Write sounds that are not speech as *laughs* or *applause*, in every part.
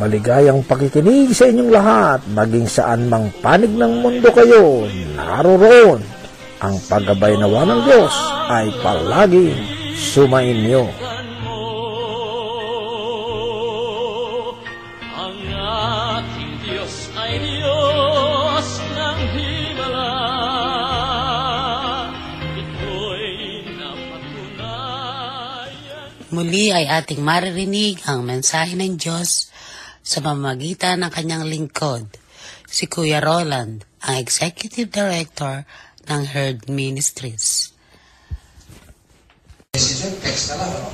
Maligayang pakikinig sa inyong lahat, maging saan mang panig ng mundo kayo, naroroon. Ang paggabay nawa ng Diyos ay palaging sumainyo. Ang ating Diyos ay Diyos ng himala. Ito'y napatunayan. Muli ay ating maririnig ang mensahe ng Diyos sa pamamagitan ng kanyang lingkod, si Kuya Roland, ang Executive Director ng Herd Ministries. Yun, text na lang. Ano?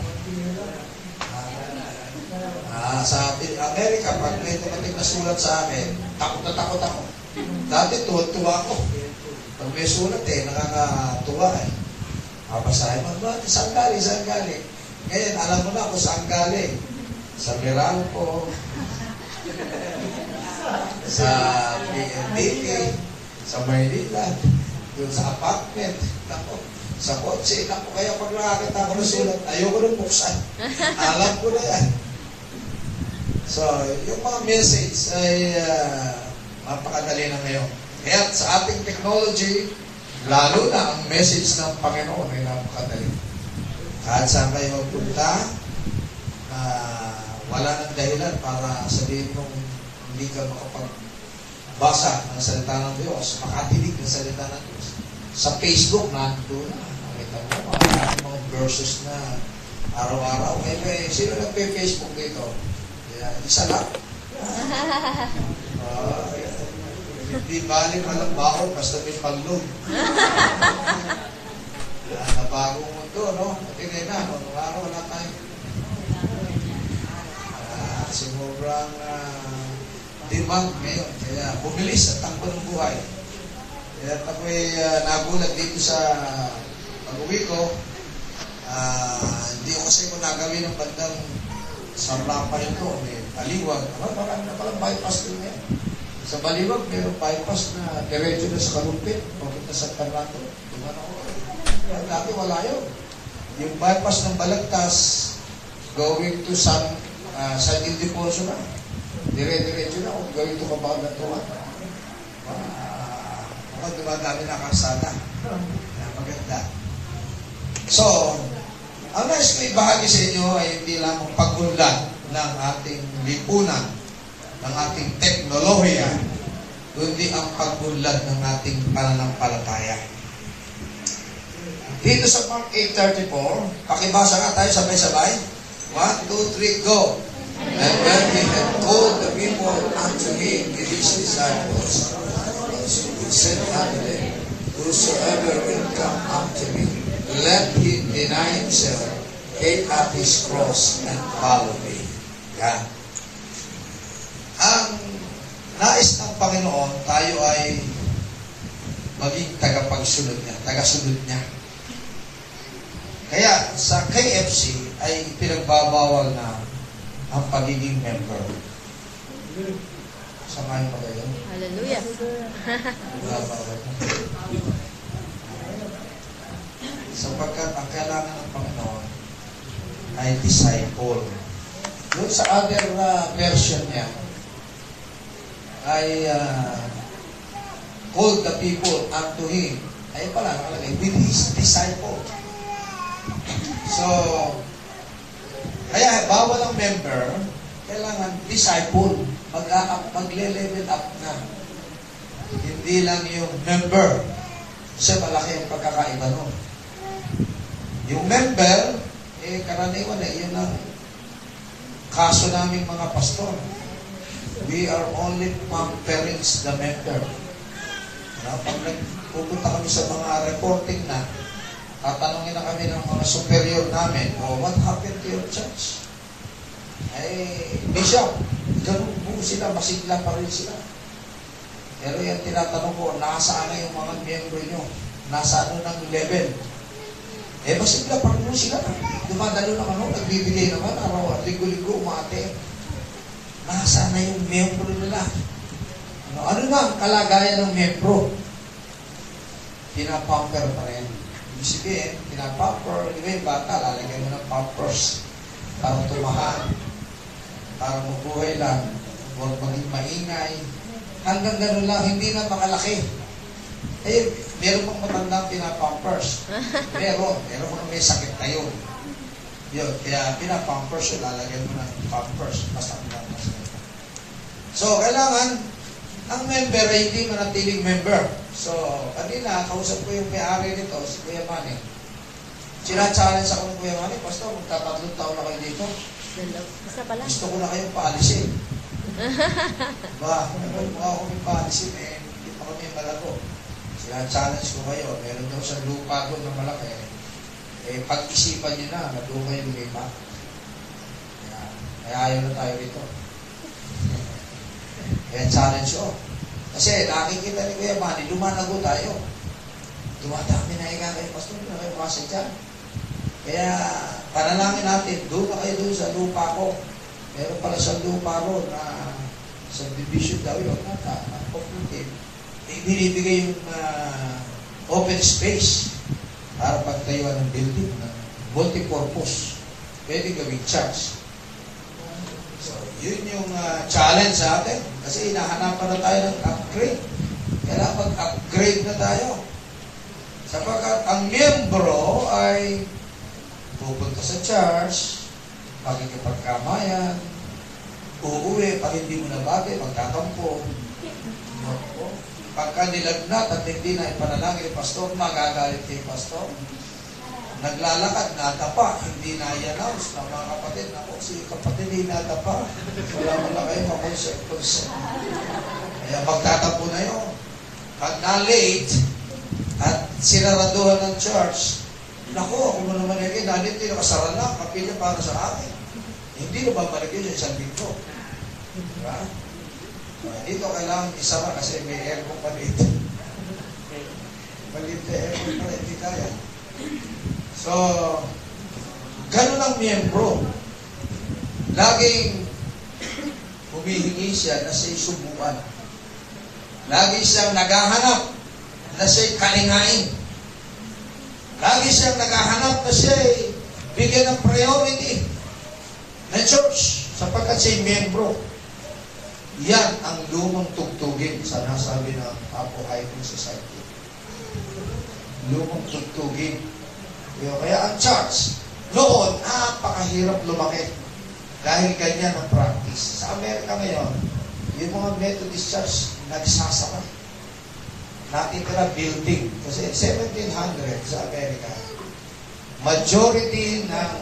Ah, sa Amerika, pag may tumating na sulat sa akin, takot na takot ako. Dati tuwa-tuwa ako. Pag may sulat eh, nakakatuwa eh. Papasahin mo, ba, saan galing, saan galing? Ngayon, alam mo na kung saan galing. Sa Meralco, sa PNDT, sa Maynila, doon sa apartment, nako, sa kotse, nako, kaya pag nakakita ko ng sulat, ayoko nang buksan. Alam ko na yan. So, yung mga message ay uh, mapakadali na ngayon. Kaya sa ating technology, lalo na ang message ng Panginoon ay napakadali. Kahit saan kayo magpunta, uh, wala nang dahilan para sabihin mong hindi ka makapagbasa ng salita ng Diyos, makatinig ng salita ng Diyos. Sa Facebook, nandun na. Nakita mo, mga, mga verses na araw-araw. Eh, eh, sino nagpe-Facebook dito? Yeah, isa lang. Uh, *laughs* hindi balik walang baon, basta may pallog. Yan, *laughs* na bagong mundo, no? Tingnan na, no? Nung araw wala tayo. Sumubrang uh, demand ngayon. Kaya bumilis ang takbo ng buhay. Kaya ako'y uh, nagulat dito sa pag-uwi ko, uh, hindi ko kasi ko nagawin ng bandang sa Rapa ito, may baliwag. Ano, parang na palang bypass din ngayon. Sa baliwag, may bypass na diretso na sa Kalumpit, papunta sa Tarlato. Tuman ako. Kaya dati wala yun. Yung bypass ng Balagtas, going to San, uh, San Ildefonso na. Dire-diretso na, kung going to Kabag na Tuwan. Uh, ako dumadami na karsada. Kaya maganda. So, ang nais ko ibahagi sa inyo ay hindi lamang pagunlad ng ating lipunan, ng ating teknolohiya, kundi ang pagunlad ng ating pananampalataya. Dito sa Mark 8.34, pakibasa nga tayo sabay-sabay. 1, 2, 3, go! And when he had called the people unto him, his disciples, he said unto them, Whosoever will come unto me, let him deny himself, take up his cross, and follow me. Yan. Ang nais ng Panginoon, tayo ay maging tagapagsunod niya, tagasunod niya. Kaya sa KFC ay pinagbabawal na ang pagiging member. Samahin pa kayo? Hallelujah. Sapagkat ang kailangan ng Panginoon ay disciple. Doon sa other uh, version niya, ay uh, called the people unto Him Ayun pala, nakalagay, with his disciple. So, kaya bawal ang member, kailangan disciple, mag magle-level up na. Hindi lang yung member. Kasi malaki ang pagkakaiba nun. Yung member, eh karaniwan eh, yun ang kaso namin mga pastor. We are only pampering the member. Na, pag nagpupunta kami sa mga reporting na, tatanungin na kami ng mga superior namin, oh, what happened to your church? Eh, Bishop, ganun po sila, masigla pa rin sila. Pero yung tinatanong ko, nasaan na yung mga miyembro nyo? Nasa ano ng level? Eh, masigla pa rin sila. Dumadalo naman ako, nagbibigay naman, araw at linggo-linggo, umate. Nasaan na yung miyembro nila? Ano, ano na ang kalagayan ng miyembro? Pinapamper pa rin. Ibig sabihin, pinapamper, di ba yung bata, lalagyan mo ng pampers para tumahan, para mabuhay lang, huwag maging maingay. Hanggang ganun lang, hindi na makalaki. Eh, meron pang matandang pinapampers. *laughs* Meron, meron kung may sakit kayo. Yun, kaya pinapampers lalagyan mo ng pampers, basta pampers. So, kailangan, ang member ay hindi manatiling member. So, kanina, kausap ko yung may-ari nito, si Kuya Manny. Sina-challenge ako ng Kuya Manny, Pastor, magtatatlong taon na kayo dito. Isa pala. Gusto ko na kayong paalisin. ba, kung mukha ko kayong paalisin, eh, hindi pa kami malago. Sina-challenge ko kayo, meron daw sa lupa doon na malaki. Eh, pag-isipan nyo na, doon kayo lumipa. Kaya, ayaw na tayo rito. Kaya challenge ko. Kasi nakikita ni Kuya Manny, lumanago tayo. Dumadami na ika kayo, Pastor, na kayo kasi dyan. Kaya, panalangin natin, doon na kayo doon sa lupa ko. Meron pala sa lupa ro na sa division daw yun, na, na, na cooperative. Eh, binibigay yung ah, open space para pagtayuan ng building na multi-purpose. Pwede gawing church. Yun yung ah, challenge sa atin. Kasi hinahanapan na tayo ng upgrade. Kailangan mag-upgrade na tayo. Sapagkat ang miyembro ay pupunta sa church, pakikipagkamayan, uuwi, pag hindi mo nabati, magtatampo. Opo. Pagka nilagnat at hindi na ipanalangin ni pastor, magagalit kay pastor. Naglalakad, nadapa, hindi na i-announce ng mga kapatid. Ako, si kapatid hindi nadapa. Wala mo lang kayo makonsep-konsep. Kaya magtatampo na yun. Pag na-late at sinaraduhan ng church, Naku, ako mo naman yun, nalit yung nakasara na, kapilya para sa akin. Hindi na babalik yun sa isang linggo. Diba? Dito kailangan isara kasi may aircon pa dito. Maliit na aircon pa hindi kaya. So, ganun ang miyembro. Laging humihingi siya na siya'y subukan. Lagi siyang naghahanap na siya'y kalingain. Lagi siyang naghahanap na siya'y bigyan ng priority ng church sapagkat siya'y membro. Yan ang lumang tugtugin sa nasabi ng Apo Hyphen Society. Lumang tugtugin. Kaya ang church, noon, napakahirap lumaki. Dahil ganyan ang practice. Sa Amerika ngayon, yung mga Methodist church, nagsasaka. Natitira building. Kasi 1700 sa Amerika, majority ng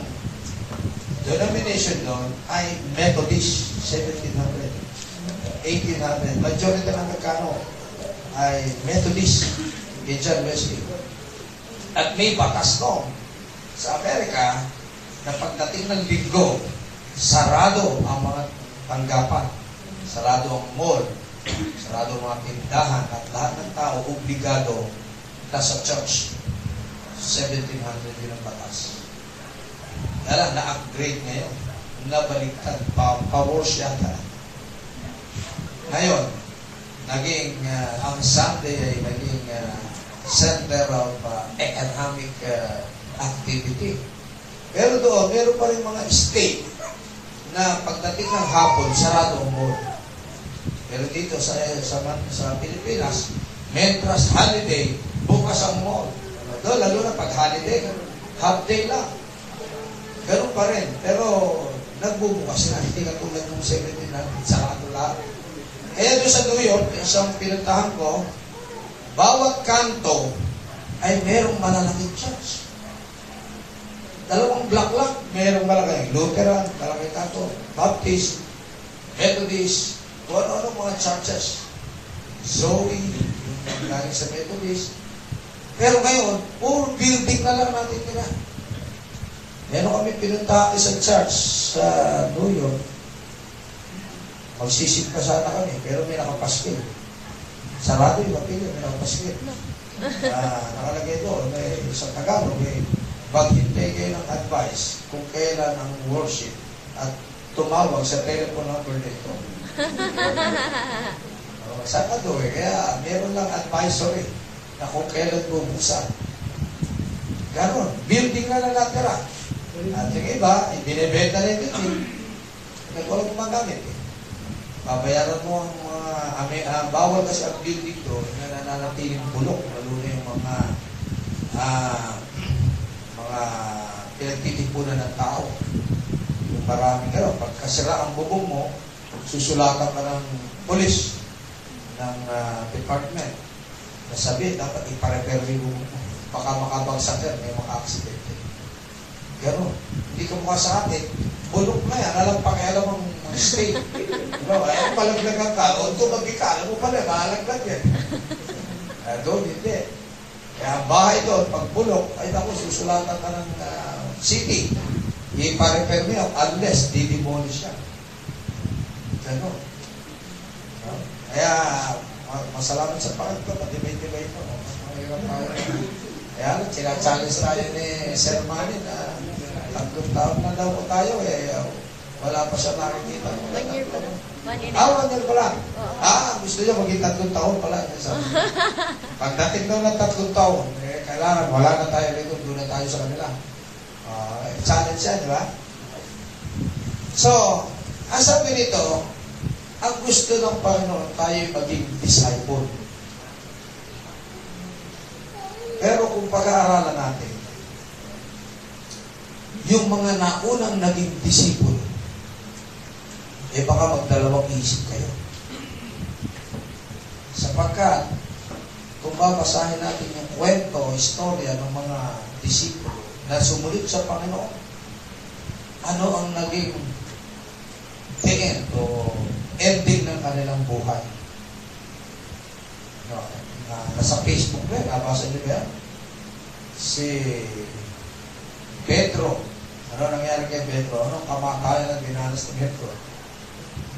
denomination doon ay Methodist. 1700. 1800. Majority ng nagkano ay Methodist. John Wesley. At may batas no sa Amerika na pagdating ng linggo, sarado ang mga tanggapan. Sarado ang mall. Sarado ang mga tindahan. At lahat ng tao obligado nasa church. 1700 yun ang batas. Lang, na-upgrade ngayon. Nabaliktad. Pa pa-worse yata. Ngayon, naging, uh, ang Sunday ay naging uh, center of uh, economic uh, activity. Pero doon, meron pa rin mga state na pagdating ng hapon, sarado ang mall. Pero dito sa, sa, sa Pilipinas, Mentras holiday, bukas ang mall. Ano, doon, lalo na pag holiday, half day lang. Ganun pa rin. Pero, nagbubukas na. Hindi katulad ng 17 na sarado lahat. Kaya doon sa New York, isang pinuntahan ko, bawat kanto ay merong malalaking church. Dalawang block lang, merong malaki. Lutheran, malaki kanto, Baptist, Methodist, kung ano-ano mga churches. Zoe, galing sa Methodist. Pero ngayon, puro building na lang natin nila. Meron kami pinuntahan sa church sa New York. Magsisid pa sana kami, pero may nakapaskil. Sarado yung kapilyo, may nakapaskil. Ah, nakalagay doon, may isang Tagalog, may maghintay kayo ng advice kung kailan ang worship at tumawag sa telephone number nito. oh, saan ka eh? Kaya meron lang advisory na kung kailan bubuksan. Ganon, building na lang natira. At yung iba, ibinibenta na yung building. May walang gumagamit eh. Babayaran mo ang mga, ame, ah, bawal kasi ang building doon na nananatiling bulok, lalo na yung mga, ah, mga pinagtitipunan ng tao. Yung maraming gano'n, pagkasira ang bubong mo, susulatan ka ng polis, ng ah, department. Nasabi, dapat iparepair mo. Baka makabagsak yan, may mga aksidente. Ganon. Hindi ka mukha sa atin, bulok na yan, alam pakialam ang ang state. Diba? Ay, malaglagan ka, o tumagi ka, alam mo pala, malaglag yan. Eh, doon, hindi. Kaya ang bahay doon, pag bulok, ay naku, susulatan ka ng ah, city. Ipa-repair mo yan, unless di-demolish yan. Ganon. No? Kaya, ma- masalamat sa pakit ko, matibay-tibay ko. no? Mahirap tayo. Kaya, sinachallenge tayo ni Sir Manny na tatlong taon na daw po tayo eh. Wala pa siya nakikita. One year pa lang. One Ah, one year pa lang. Oo. Ah, gusto niya maging tatlong taon pala. *laughs* Pagdating daw ng tatlong taon, eh, kailangan wala na tayo rito, doon na tayo sa kanila. Eh, challenge yan, di ba? So, ang sabi nito, ang gusto ng Panginoon, tayo maging disciple. Pero kung pag-aaralan natin, yung mga naunang naging disipulo, eh baka magdalawang isip kayo. Sapagkat, kung babasahin natin yung kwento, istorya ng mga disipulo na sumulit sa Panginoon, ano ang naging the o ending ng kanilang buhay? No, na, nasa Facebook na, nabasa niyo ba yan? Si Pedro, ano nangyari kay Pedro? Anong kamakayan ang dinanas ni Pedro?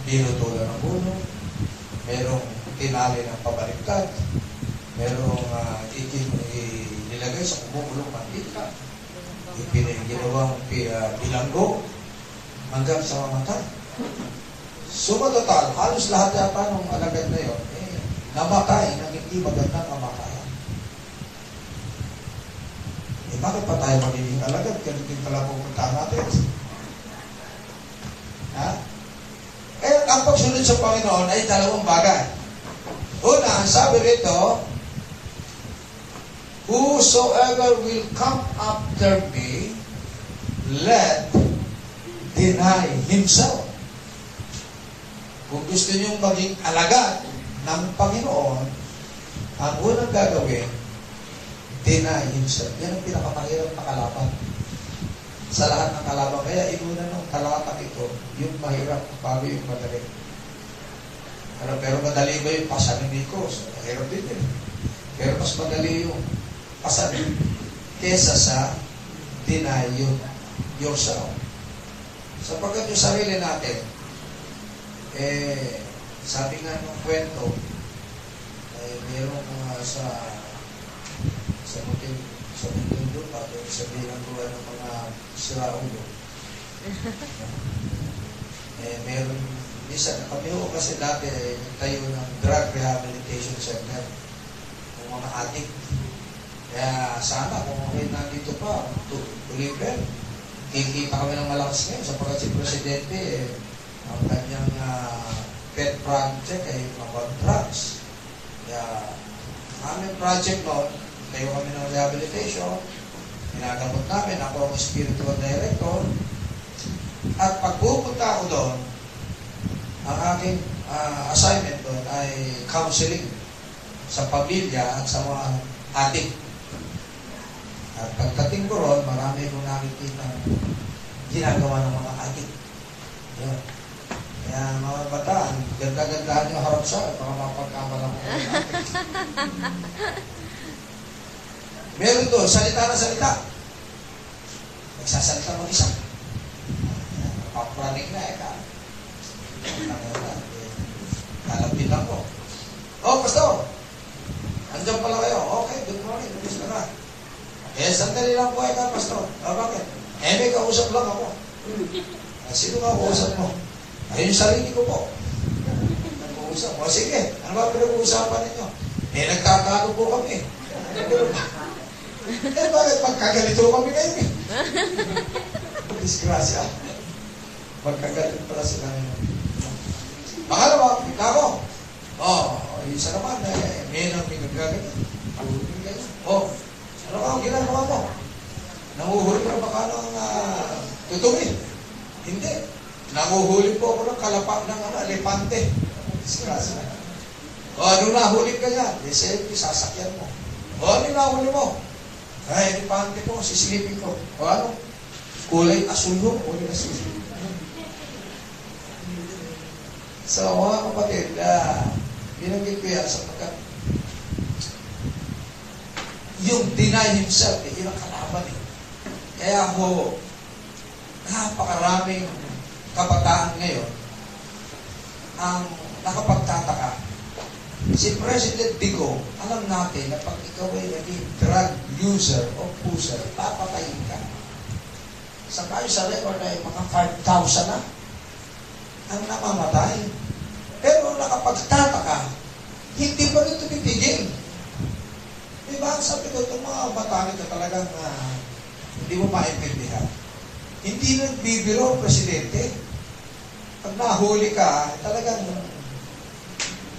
Binutulan ng bulo, merong tinali ng pabaliktad, merong uh, nilagay sa kumukulong mantika, ipinagginawang uh, bilanggo hanggang sa mamatay. Suma total, halos lahat yata ng alagad na yun, eh, namatay ng hindi magandang kamakayan. Eh, bakit pa tayo magiging alagad? Ganun din pala pupuntahan natin. Ha? Kaya ang pagsunod sa Panginoon ay dalawang bagay. Una, sabi rito, Whosoever will come after me, let deny himself. Kung gusto niyong maging alagad ng Panginoon, ang unang gagawin, deny himself. Yan ang pinakamahirap na kalaban. Sa lahat ng kalaban. Kaya inuna ng talatang ito, yung mahirap bago yung madali. Pero, pero madali ba yung pasanin ni Cruz? Mahirap din eh. Pero mas madali yung pasanin kesa sa deny you, yourself. Sapagkat yung sarili natin, eh, sabi nga nung kwento, eh, mayroong mga sa sa mutin sa mutin doon, pato sa bilang buwan ng mga siraulo. *laughs* eh, meron, minsan, kami ho kasi dati, eh, tayo ng drug rehabilitation center, ng mga addict. Kaya sana kung okay nandito pa, tu- tuloy pa, kikita kami ng malakas ngayon sapagkat si Presidente, eh, ang kanyang ah, pet project ay mga drugs. Kaya, aming project noon, tayo kami ng rehabilitation, ginagamot namin, ako ang spiritual director, at pag ako doon, ang aking ah, assignment doon ay counseling sa pamilya at sa mga adik. At pagdating ko ron, marami kong nakikita ginagawa ng mga adik. Yun. Kaya mga bataan, ganda-gandahan yung harap sa baka mapagkamala ko. Meron doon, salita na salita. Nagsasalita mo isa. Papraning na eh ka. Kalapit ako. Oh, pastor! Andiyan pala kayo. Okay, good morning. Kumusta ka? Eh, sandali lang po eh pastor. Ah, bakit? Eh, may kausap lang ako. Ah, sino ka kausap mo? Ay, yung sarili ko po. Nag-uusap. O sige, ano ba pinag-uusapan ninyo? Eh, nagtatago po kami. Eh, bakit magkagalito kami ngayon eh? *laughs* Disgrasya. Magkagalit pala sila ngayon. Pangalawa, ako. Oh, isa naman, eh, may nang pinagagalit. Oh, ano ka ang ginagawa mo? Nanguhuli ka baka ng uh, tutubi? Hindi. Nanguhuli po ako ng kalapak ng ano, elepante. Disgrasya. O, ano nahuli ka yan? Eh, siyempre, sasakyan mo. O, ano nahuli mo? Ay, elepante ko, sisilipin ko. O ano? Kulay asul mo, kulay asul. So, mga kapatid, uh, binanggit ko yan sapagkat yung deny himself, eh, yun ang kalaban eh. Kaya ho, napakaraming kabataan ngayon ang nakapagtataka. Si President Digo, alam natin na pag ikaw ay naging drug user o puser, papatayin ka. Sa kayo sa record ay mga 5,000 na ang namamatay. Pero nakapagtataka, hindi pa rin tumitigil. Diba? Sabi ko, itong mga batang ito talagang uh, hindi mo maintindihan. Hindi nagbibiro presidente. Pag nahuli ka, talagang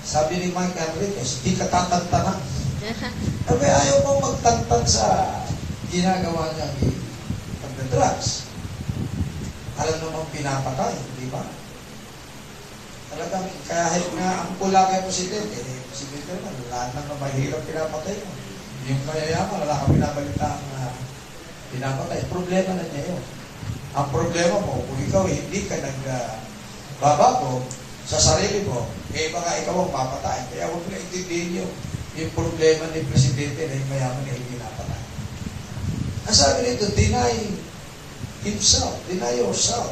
sabi ni Mike Enriquez, di ka tatantanan. *laughs* Sabi, ayaw mo magtantan sa ginagawa niya ni pagdadrugs. Alam namang pinapatay, di ba? Talagang kahit nga ang pula kay Presidente, eh, Presidente naman, lahat ng mahirap pinapatay mo. Yung mayayaman, wala kang pinapalita ang uh, pinapatay. Problema na niya yun. Ang problema mo, kung ikaw hindi ka nagbabago uh, sa sarili mo, eh baka ikaw ang papatay. Kaya huwag na intindihin yun. Yung problema ni Presidente na yung mayaman na hindi napatay. Ang sabi nito, deny himself, deny yourself.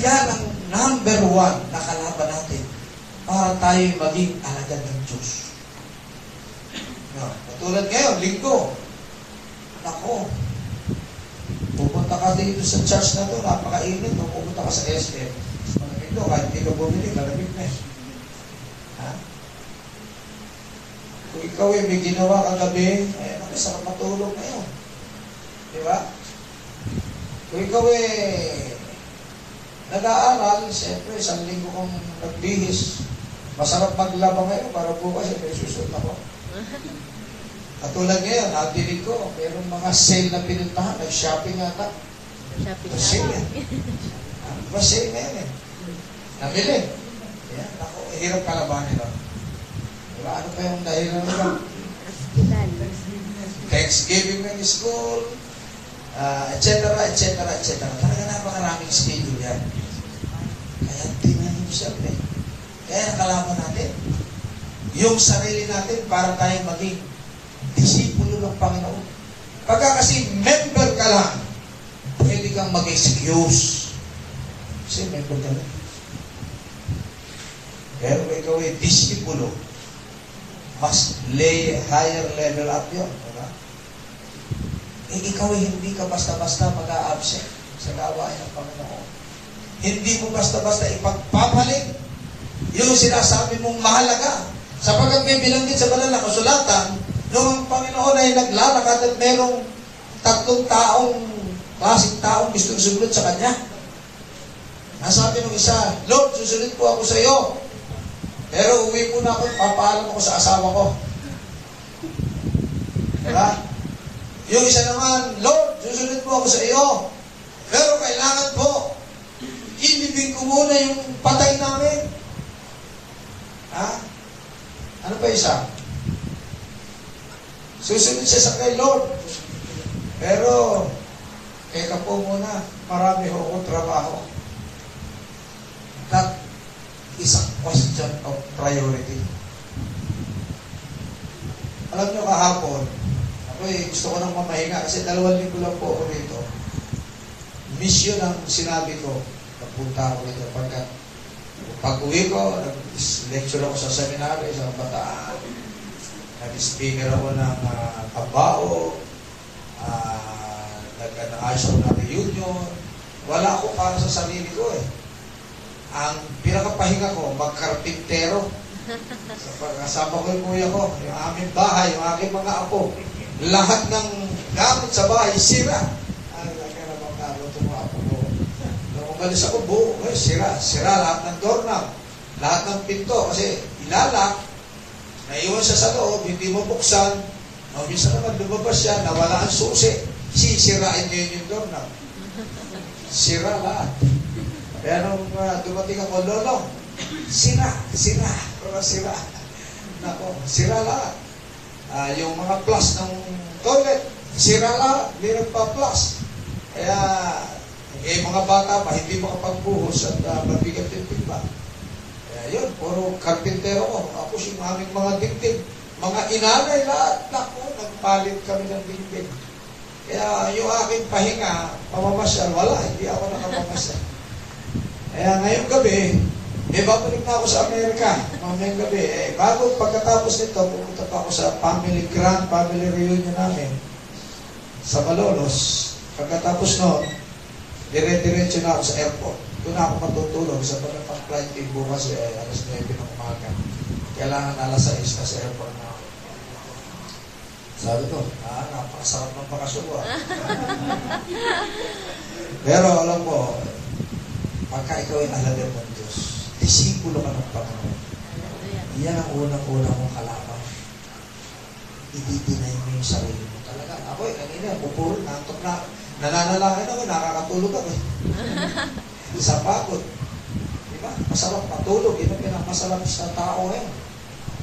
Yan ang number one na kalaban natin para tayo maging alagad ng Diyos. No, katulad ngayon, linggo. Nako, pupunta ka dito sa church na to, napakainit. Nung pupunta ka sa SM, malamig to, kahit hindi ka bumili, malamig na eh. Ha? Kung ikaw ay may ginawa kagabi, eh, nakasarap matulog na yun. Di ba? Kung ikaw ay nag-aaral, siyempre, isang linggo kong nagbihis. Masarap maglaba ngayon para bukas eh, may susunod ako. *laughs* Katulad ngayon, natinig ko, mayroong mga sale na pinuntahan, nag-shopping ata. Shopping Mas *laughs* sale eh. Sale na yan eh. Nabili. Yan, ako, hirap kalabanin nun. Diba, ano pa yung dahilan nila? Thanksgiving ng school, uh, etc., etc., etc. Talaga napakaraming schedule yan. Kaya tingnan himself eh. Kaya nakalaman natin. Yung sarili natin para tayong maging disipulo ng Panginoon. Pagka kasi member ka lang, pwede kang mag-excuse. Kasi member ka lang. Pero kung ikaw ay disipulo, mas lay higher level up yun. Diba? Eh, ikaw ay hindi ka basta-basta mag-a-absent sa gawain ng Panginoon. Hindi mo basta-basta ipagpapalit yung sinasabi mong mahalaga. Sapagkat may binanggit sa banal na kasulatan, nung ang Panginoon ay naglalakad at merong tatlong taong, klaseng taong gustong sumunod sa Kanya. Nasabi nung isa, Lord, susunod po ako sa iyo. Pero uwi muna ako, papaalam ako sa asawa ko. Diba? Yung isa naman, Lord, susunod po ako sa iyo. Pero kailangan po, ilibing ko muna yung patay namin. Ha? Ano pa isa? Susunod siya sa kay Lord. Pero, teka po muna, marami ho akong trabaho. That is a question of priority. Alam nyo kahapon, ako eh, gusto ko nang mamahinga kasi dalawang linggo lang po ako rito. Mission ang sinabi ko. Napunta ako rito pagka pag uwi ko, nag-lecture ako sa seminary, sa bataan. Nag-speaker ako ng uh, kabao, uh, nag-ayos ako ng reunion. Wala ako para sa sarili ko eh. Ang pinakapahinga ko, magkarpintero. So, pagkasama ko yung kuya ko, yung aming bahay, yung aking mga apo, lahat ng gamit sa bahay, sira. Ay, kaya naman karo itong mga apo ko. Nung umalis ako, buo, eh, sira. Sira lahat ng doorknob, lahat ng pinto, kasi ilalak, naiwan siya sa loob, hindi mo buksan, no, minsan naman lumabas siya, nawala ang susi, sisirain niyo yun yung doorknob. Sira lahat. Kaya nung uh, dumating ako, lolo, sira, sira, pero sira. Nako, sira lahat. Ah, yung mga plus ng toilet, sira lahat, hindi nagpa-plus. Kaya, eh, mga bata pa, hindi makapagbuhos at uh, mabigat yung timba. Kaya yun, puro karpintero ko. Tapos yung aming mga dingding, mga inanay lahat, nako, nagpalit kami ng dingding. Kaya yung aking pahinga, pamamasyal, wala, hindi ako nakapamasyal. Kaya ngayong gabi, eh, babalik na ako sa Amerika. Mamayang gabi. Eh, bago pagkatapos nito, pupunta pa ako sa family, grand family reunion namin sa Malolos. Pagkatapos noon, dire-diretso na ako sa airport. Doon ako matutulog sa pag flight team bukas eh, alas 9 ng umaga. Kailangan alas 6 na sa airport na ako. Sabi ko, ah, napakasarap ng bakasyon ko. ah. *laughs* Pero alam mo, pagka ikaw ay alagad ng Diyos, disipulo ka ng Panginoon. Yan ang unang-unang mong kalaban. Ididinay mo yung sarili mo. Talaga, ako eh, kanina, pupuro, nantok na. Nananalangin ako, nakakatulog ako. eh. Sa pagod. Di ba? Masarap matulog. Yun ang pinakamasarap sa tao ngayon.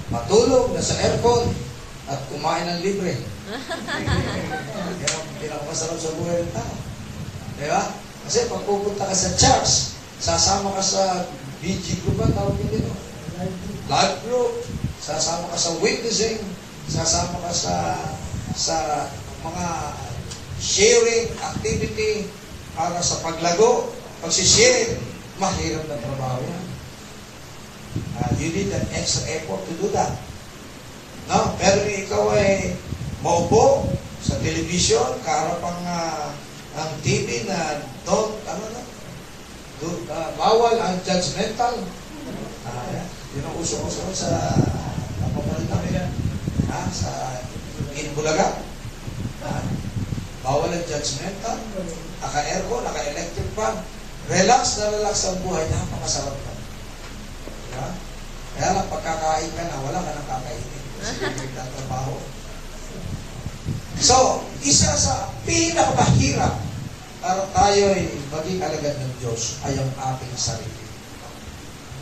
Matulog, nasa aircon, at kumain ng libre. Yan ang pinakamasarap sa buhay ng tao. Di ba? Kasi pag pupunta ka sa church, sasama ka sa BG group ba tawag nyo dito? Live group, sasama ka sa witnessing, sasama ka sa sa mga sharing activity para sa paglago, pagsisharing, mahirap na trabaho yan. Uh, you need an extra effort to do that. No? Pero ikaw ay maupo sa television, kaharap ang, uh, ang TV na don't, ano na, bawal ang judgmental. Uh, yun ang uso-uso sa napapanood namin. Ha? Sa Inbulaga. Ha? Bawal ang judgmental. Naka-aircon, naka-electric fan. Relax na relax ang buhay. Napakasarap na. Diba? Kaya lang pagkakain ka na, wala ka nang kakainin. *laughs* Kasi nagtatrabaho. So, isa sa pinakamahirap para tayo ay maging alagad ng Diyos ay ang ating sarili.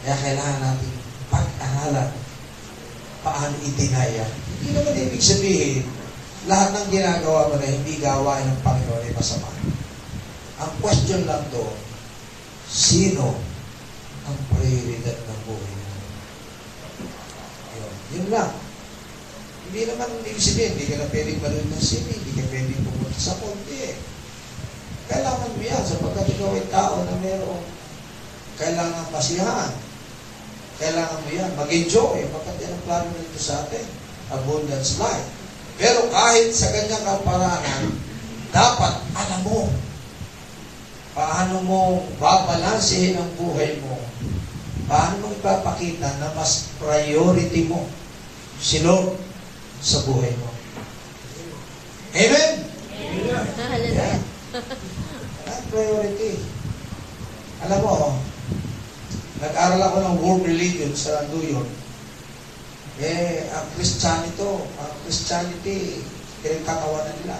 Kaya kailangan natin pag-aralan paano itinaya. Hindi naman ibig sabihin, lahat ng ginagawa mo na hindi gawain ng Panginoon ay masama. Ang question lang doon, sino ang prioridad ng buhay mo? Yun, yun lang. Hindi naman ibig sabihin, hindi ka na pwedeng manood ng sini, hindi ka pwedeng pumunta sa konti. Kailangan mo yan sapagkat ikaw ay tao na mayroong kailangan pasiyahan. Kailangan mo yan, mag-enjoy, pagkat yan ang plano nito sa atin, abundance life. Pero kahit sa ganyang kaparanan, dapat alam mo paano mo babalansehin ang buhay mo. Paano mo ipapakita na mas priority mo si Lord sa buhay mo. Amen? Hallelujah. Priority. Alam mo, nag-aral ako ng world religion sa New York. Eh, ang Christianity, ang Christianity, pinagkatawanan nila.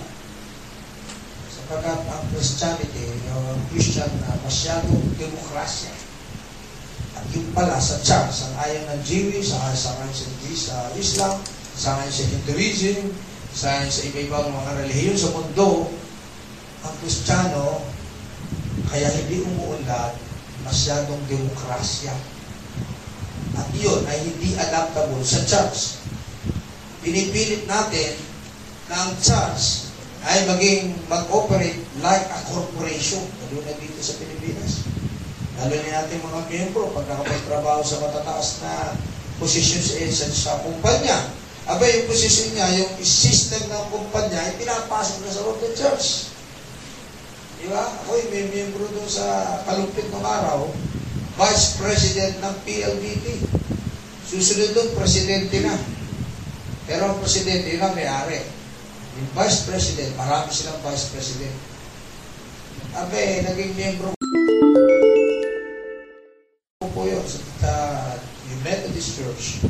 Sapagkat ang Christianity, ang Christian na masyadong demokrasya. At yung pala sa church, ang ayaw ng Jewish, sa sangayon sa, sa Islam, sangayon sa Hinduism, sangayon sa iba-ibang mga relihiyon sa mundo, ang Kristiyano, kaya hindi umuunlad, masyadong demokrasya. At yun ay hindi adaptable sa church. Pinipilit natin na ang church ay maging mag-operate like a corporation. Lalo na dito sa Pilipinas. Lalo na natin mga miyembro pag nakapagtrabaho sa matataas na posisyon sa, sa, sa kumpanya. Aba, yung posisyon niya, yung system ng kumpanya, ay pinapasok na sa ng church. Di ba? Ako'y may miyembro doon sa kalumpit ng araw, Vice President ng PLDT. Susunod doon, Presidente na. Pero ang Presidente, yun ang may-ari. Yung Vice President, marami silang Vice President. Abe, naging miyembro po yun sa uh, Methodist Church.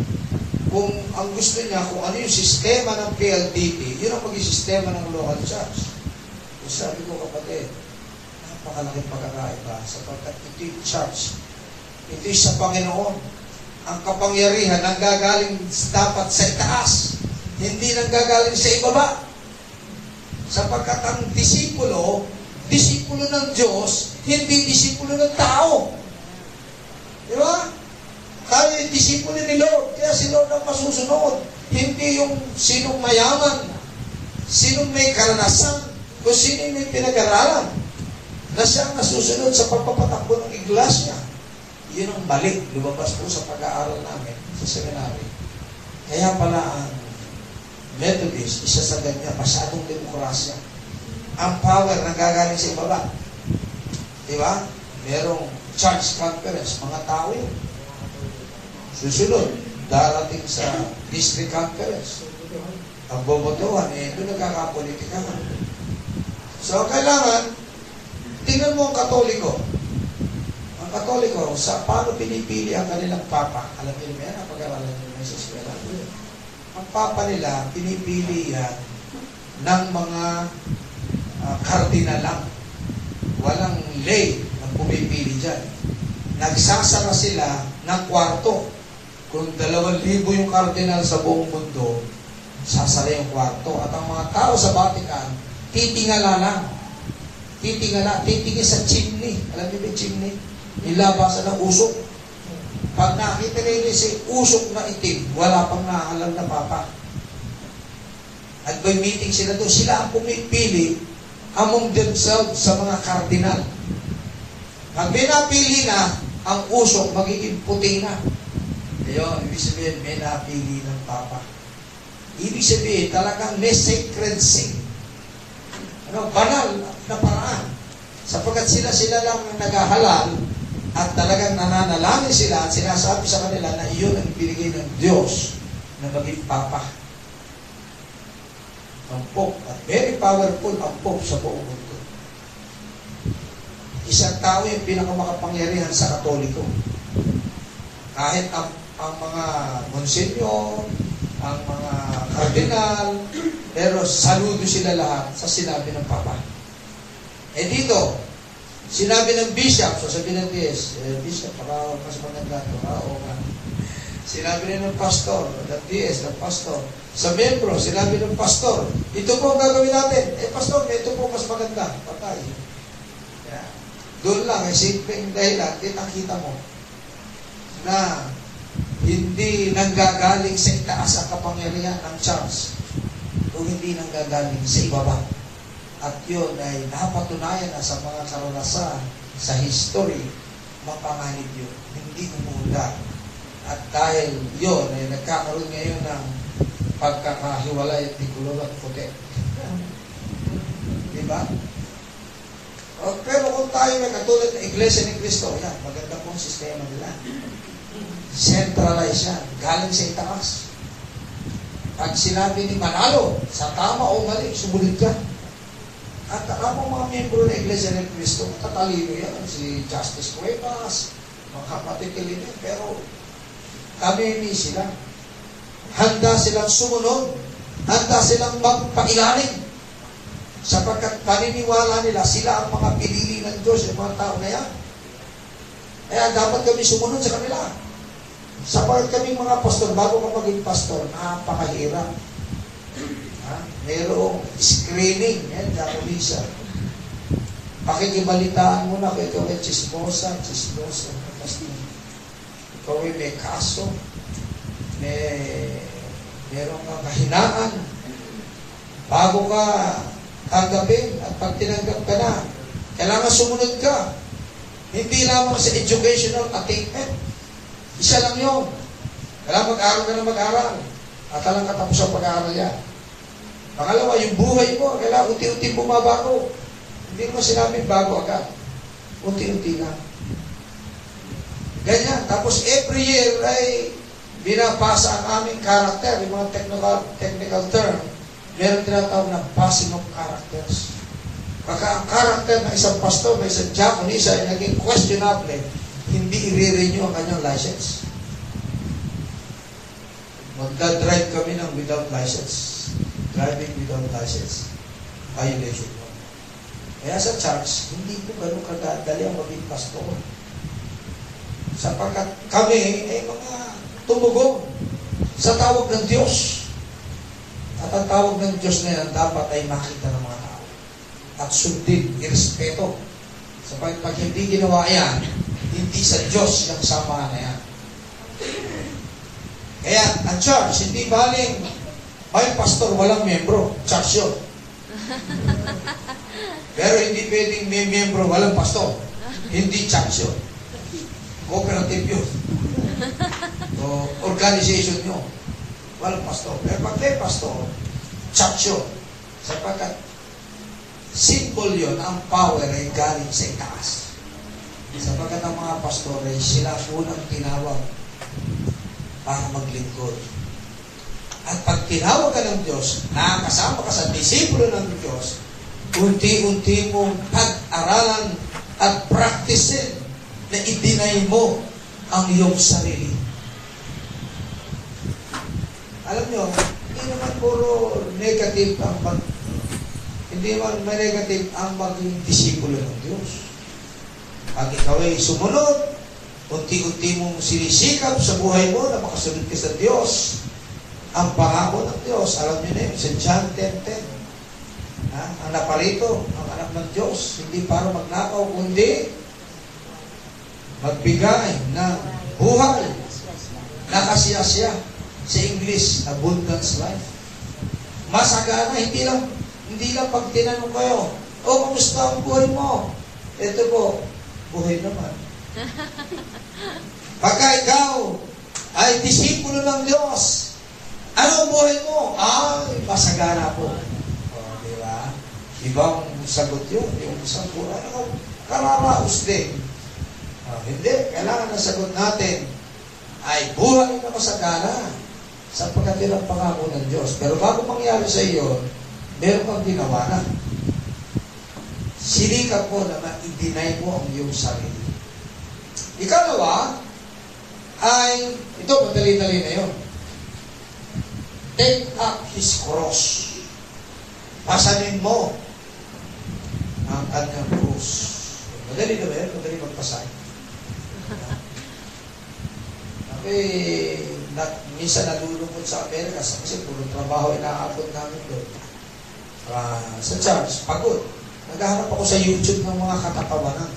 Kung ang gusto niya, kung ano yung sistema ng PLDT, yun ang maging sistema ng local church. Sabi ko kapatid, napakalaking pagkakaiba sapagkat ito yung church. Ito yung sa Panginoon. Ang kapangyarihan nanggagaling dapat sa itaas, hindi nanggagaling sa ibaba. Sapagkat ang disipulo, disipulo ng Diyos, hindi disipulo ng tao. Di ba? Tayo yung disipulo ni Lord, kaya si Lord ang masusunod. Hindi yung sinong mayaman, sinong may karanasan, kung sino yung pinag-aralan na siyang nasusunod sa pagpapatakbo ng iglesia. Yun ang balik, lumabas po sa pag-aaral namin sa seminary. Kaya pala ang Methodist, isa sa ganyan, masyadong demokrasya. Ang power nanggagaling sa ibaba. Di ba? Merong church conference, mga tao yun. Susunod, darating sa district conference. Ang bobotohan, eh, doon nagkakapolitika ka. So, kailangan, tingnan mo ang katoliko. Ang katoliko, sa paano pinipili ang kanilang papa. Alam niyo yan, napag-aralan niyo sa eskwela. Ang papa nila, pinipili yan ng mga uh, kardinal lang. Walang lay na pumipili dyan. Nagsasara sila ng kwarto. Kung dalawang libo yung kardinal sa buong mundo, sasara yung kwarto. At ang mga tao sa Vatican, titingala lang. Titingala, titingin sa chimney. Alam niyo ba chimney? Nilabasan ng usok. Pag nakita nila si usok na itim, wala pang nahalang na papa. At by meeting sila doon, sila ang pumipili among themselves sa mga kardinal. Pag pinapili na, ang usok magiging puti na. Ayun, ibig sabihin, may napili ng papa. Ibig sabihin, talagang may sacred sin. Ano, banal na paraan. Sapagkat sila-sila lang ang naghahalal at talagang nananalangin sila at sinasabi sa kanila na iyon ang binigay ng Diyos na maging papa. Ang Pope, at very powerful ang Pope sa buong mundo. Isang tao yung pinakamakapangyarihan sa Katoliko. Kahit ang, ang mga monsenyor, ang mga kardinal, pero saludo sila lahat sa sinabi ng Papa. Eh dito, sinabi ng bishop, sasabi ng DS, eh, bishop, para mas maganda ito, ah, oo nga. Sinabi rin ng pastor, ng DS, ng pastor, sa membro, sinabi ng pastor, ito po ang gagawin natin. Eh, pastor, ito po mas maganda. Patay. Yeah. Doon lang, eh, simpleng dahilan, kitang-kita mo na hindi nanggagaling sa itaas ang kapangyarihan ng church kung hindi nanggagaling sa ibaba. At yun ay napatunayan na sa mga karanasan sa history, mapanganib yun. Hindi umunda. At dahil yun, ay nagkakaroon ngayon ng pagkakahiwalay at dikulog at puti. Diba? O, pero kung tayo may katulad ng Iglesia ni Cristo, yan, maganda pong sistema nila. Centralize yan. Galing sa itaas. Pag sinabi ni Manalo, sa tama o mali, sumunod ka. At ang mga miyembro ng Iglesia ni Cristo, tatalino yan. Si Justice Cuevas, mga kapatid kalinin. Pero kami hindi sila. Handa silang sumunod Handa silang magpailalim. Sapagkat paniniwala nila, sila ang mga pinili ng Diyos, yung mga tao na yan. Kaya dapat kami sumunod sa kanila. Sapagkat kaming mga pastor, bago ka maging pastor, napakahirap. Ha? Merong screening, yan, Jacolisa. Pakikibalitaan mo na kung ikaw ay chismosa, chismosa. Pastor. Ikaw ay may kaso, may merong mga kahinaan. Bago ka tanggapin at pag tinanggap ka na, kailangan sumunod ka. Hindi lamang sa educational attainment. Isa lang yun. Kailangan mag-aral ka na mag-aral. At alang katapos ang pag-aaral yan. Pangalawa, yung buhay mo, kailangan unti-unti bumabago. Hindi mo sinabing bago agad. Unti-unti lang. Ganyan. Tapos every year ay binapasa ang aming character, yung mga technical, technical term. Meron tinatawag na passing of characters. Pagka ang character ng isang pastor, ng isang diaconisa ay naging questionable, hindi i-renew ang kanyang license. Magdadrive kami ng without license. Driving without license. Violation mo. Kaya sa church, hindi po ganun kadadali ang maging pastor. Sapagkat kami ay mga tumugong sa tawag ng Diyos. At ang tawag ng Diyos na yan dapat ay makita ng mga tao. At sundin, irespeto. Sapagkat pag hindi ginawa yan, hindi sa Diyos yung sama na yan. Kaya ang church, hindi baling may pastor, walang membro. Church yun. Pero hindi pwedeng may membro, walang pastor. Hindi church yun. Cooperative yun. O organization nyo. Walang pastor. Pero pag may pastor, church yun. Sapagkat symbol yun, ang power ay galing sa itaas. Sapagkat ang mga pastor ay sila unang tinawag para maglingkod. At pag tinawag ka ng Diyos, nakakasama ka sa disipulo ng Diyos, unti-unti mong pag-aralan at practicein na i-deny mo ang iyong sarili. Alam nyo, hindi naman puro negative ang pag hindi man may negative ang maging disipulo ng Diyos. Pag ikaw ay sumunod, unti-unti mong sinisikap sa buhay mo na makasunod ka sa Diyos. Ang pangako ng Diyos, alam niyo na yun, sa John 10.10. Ha? Ang naparito, ang anak ng Diyos, hindi para magnakaw, kundi magbigay ng buhay na kasiyasya sa English, abundance life. Masagana, hindi lang hindi lang pag tinanong kayo, o, oh, kumusta ang buhay mo? Ito po, buhay naman. Pagka ikaw ay disipulo ng Diyos, ano buhay mo? Ay, masagana po. O, di ba? Ibang sagot yun. Yung isang buhay, ano, kararaos din. O, hindi, kailangan ang sagot natin ay buhay na masagana sapagkat yun ang pangako ng Diyos. Pero bago mangyari sa iyo, meron kang ginawa na. Sinikap mo na ma-deny mo ang iyong sarili. Ikalawa, ay, ito, madali-dali na yun. Take up His cross. Pasanin mo ang kanyang cross. Madali na ba yun? Madali magpasahin. *laughs* Okay, na, minsan nalulungkot sa Amerika kasi puro trabaho inaabot namin doon. Uh, sa church, pagod. Naghahanap ako sa YouTube ng mga katatawanan.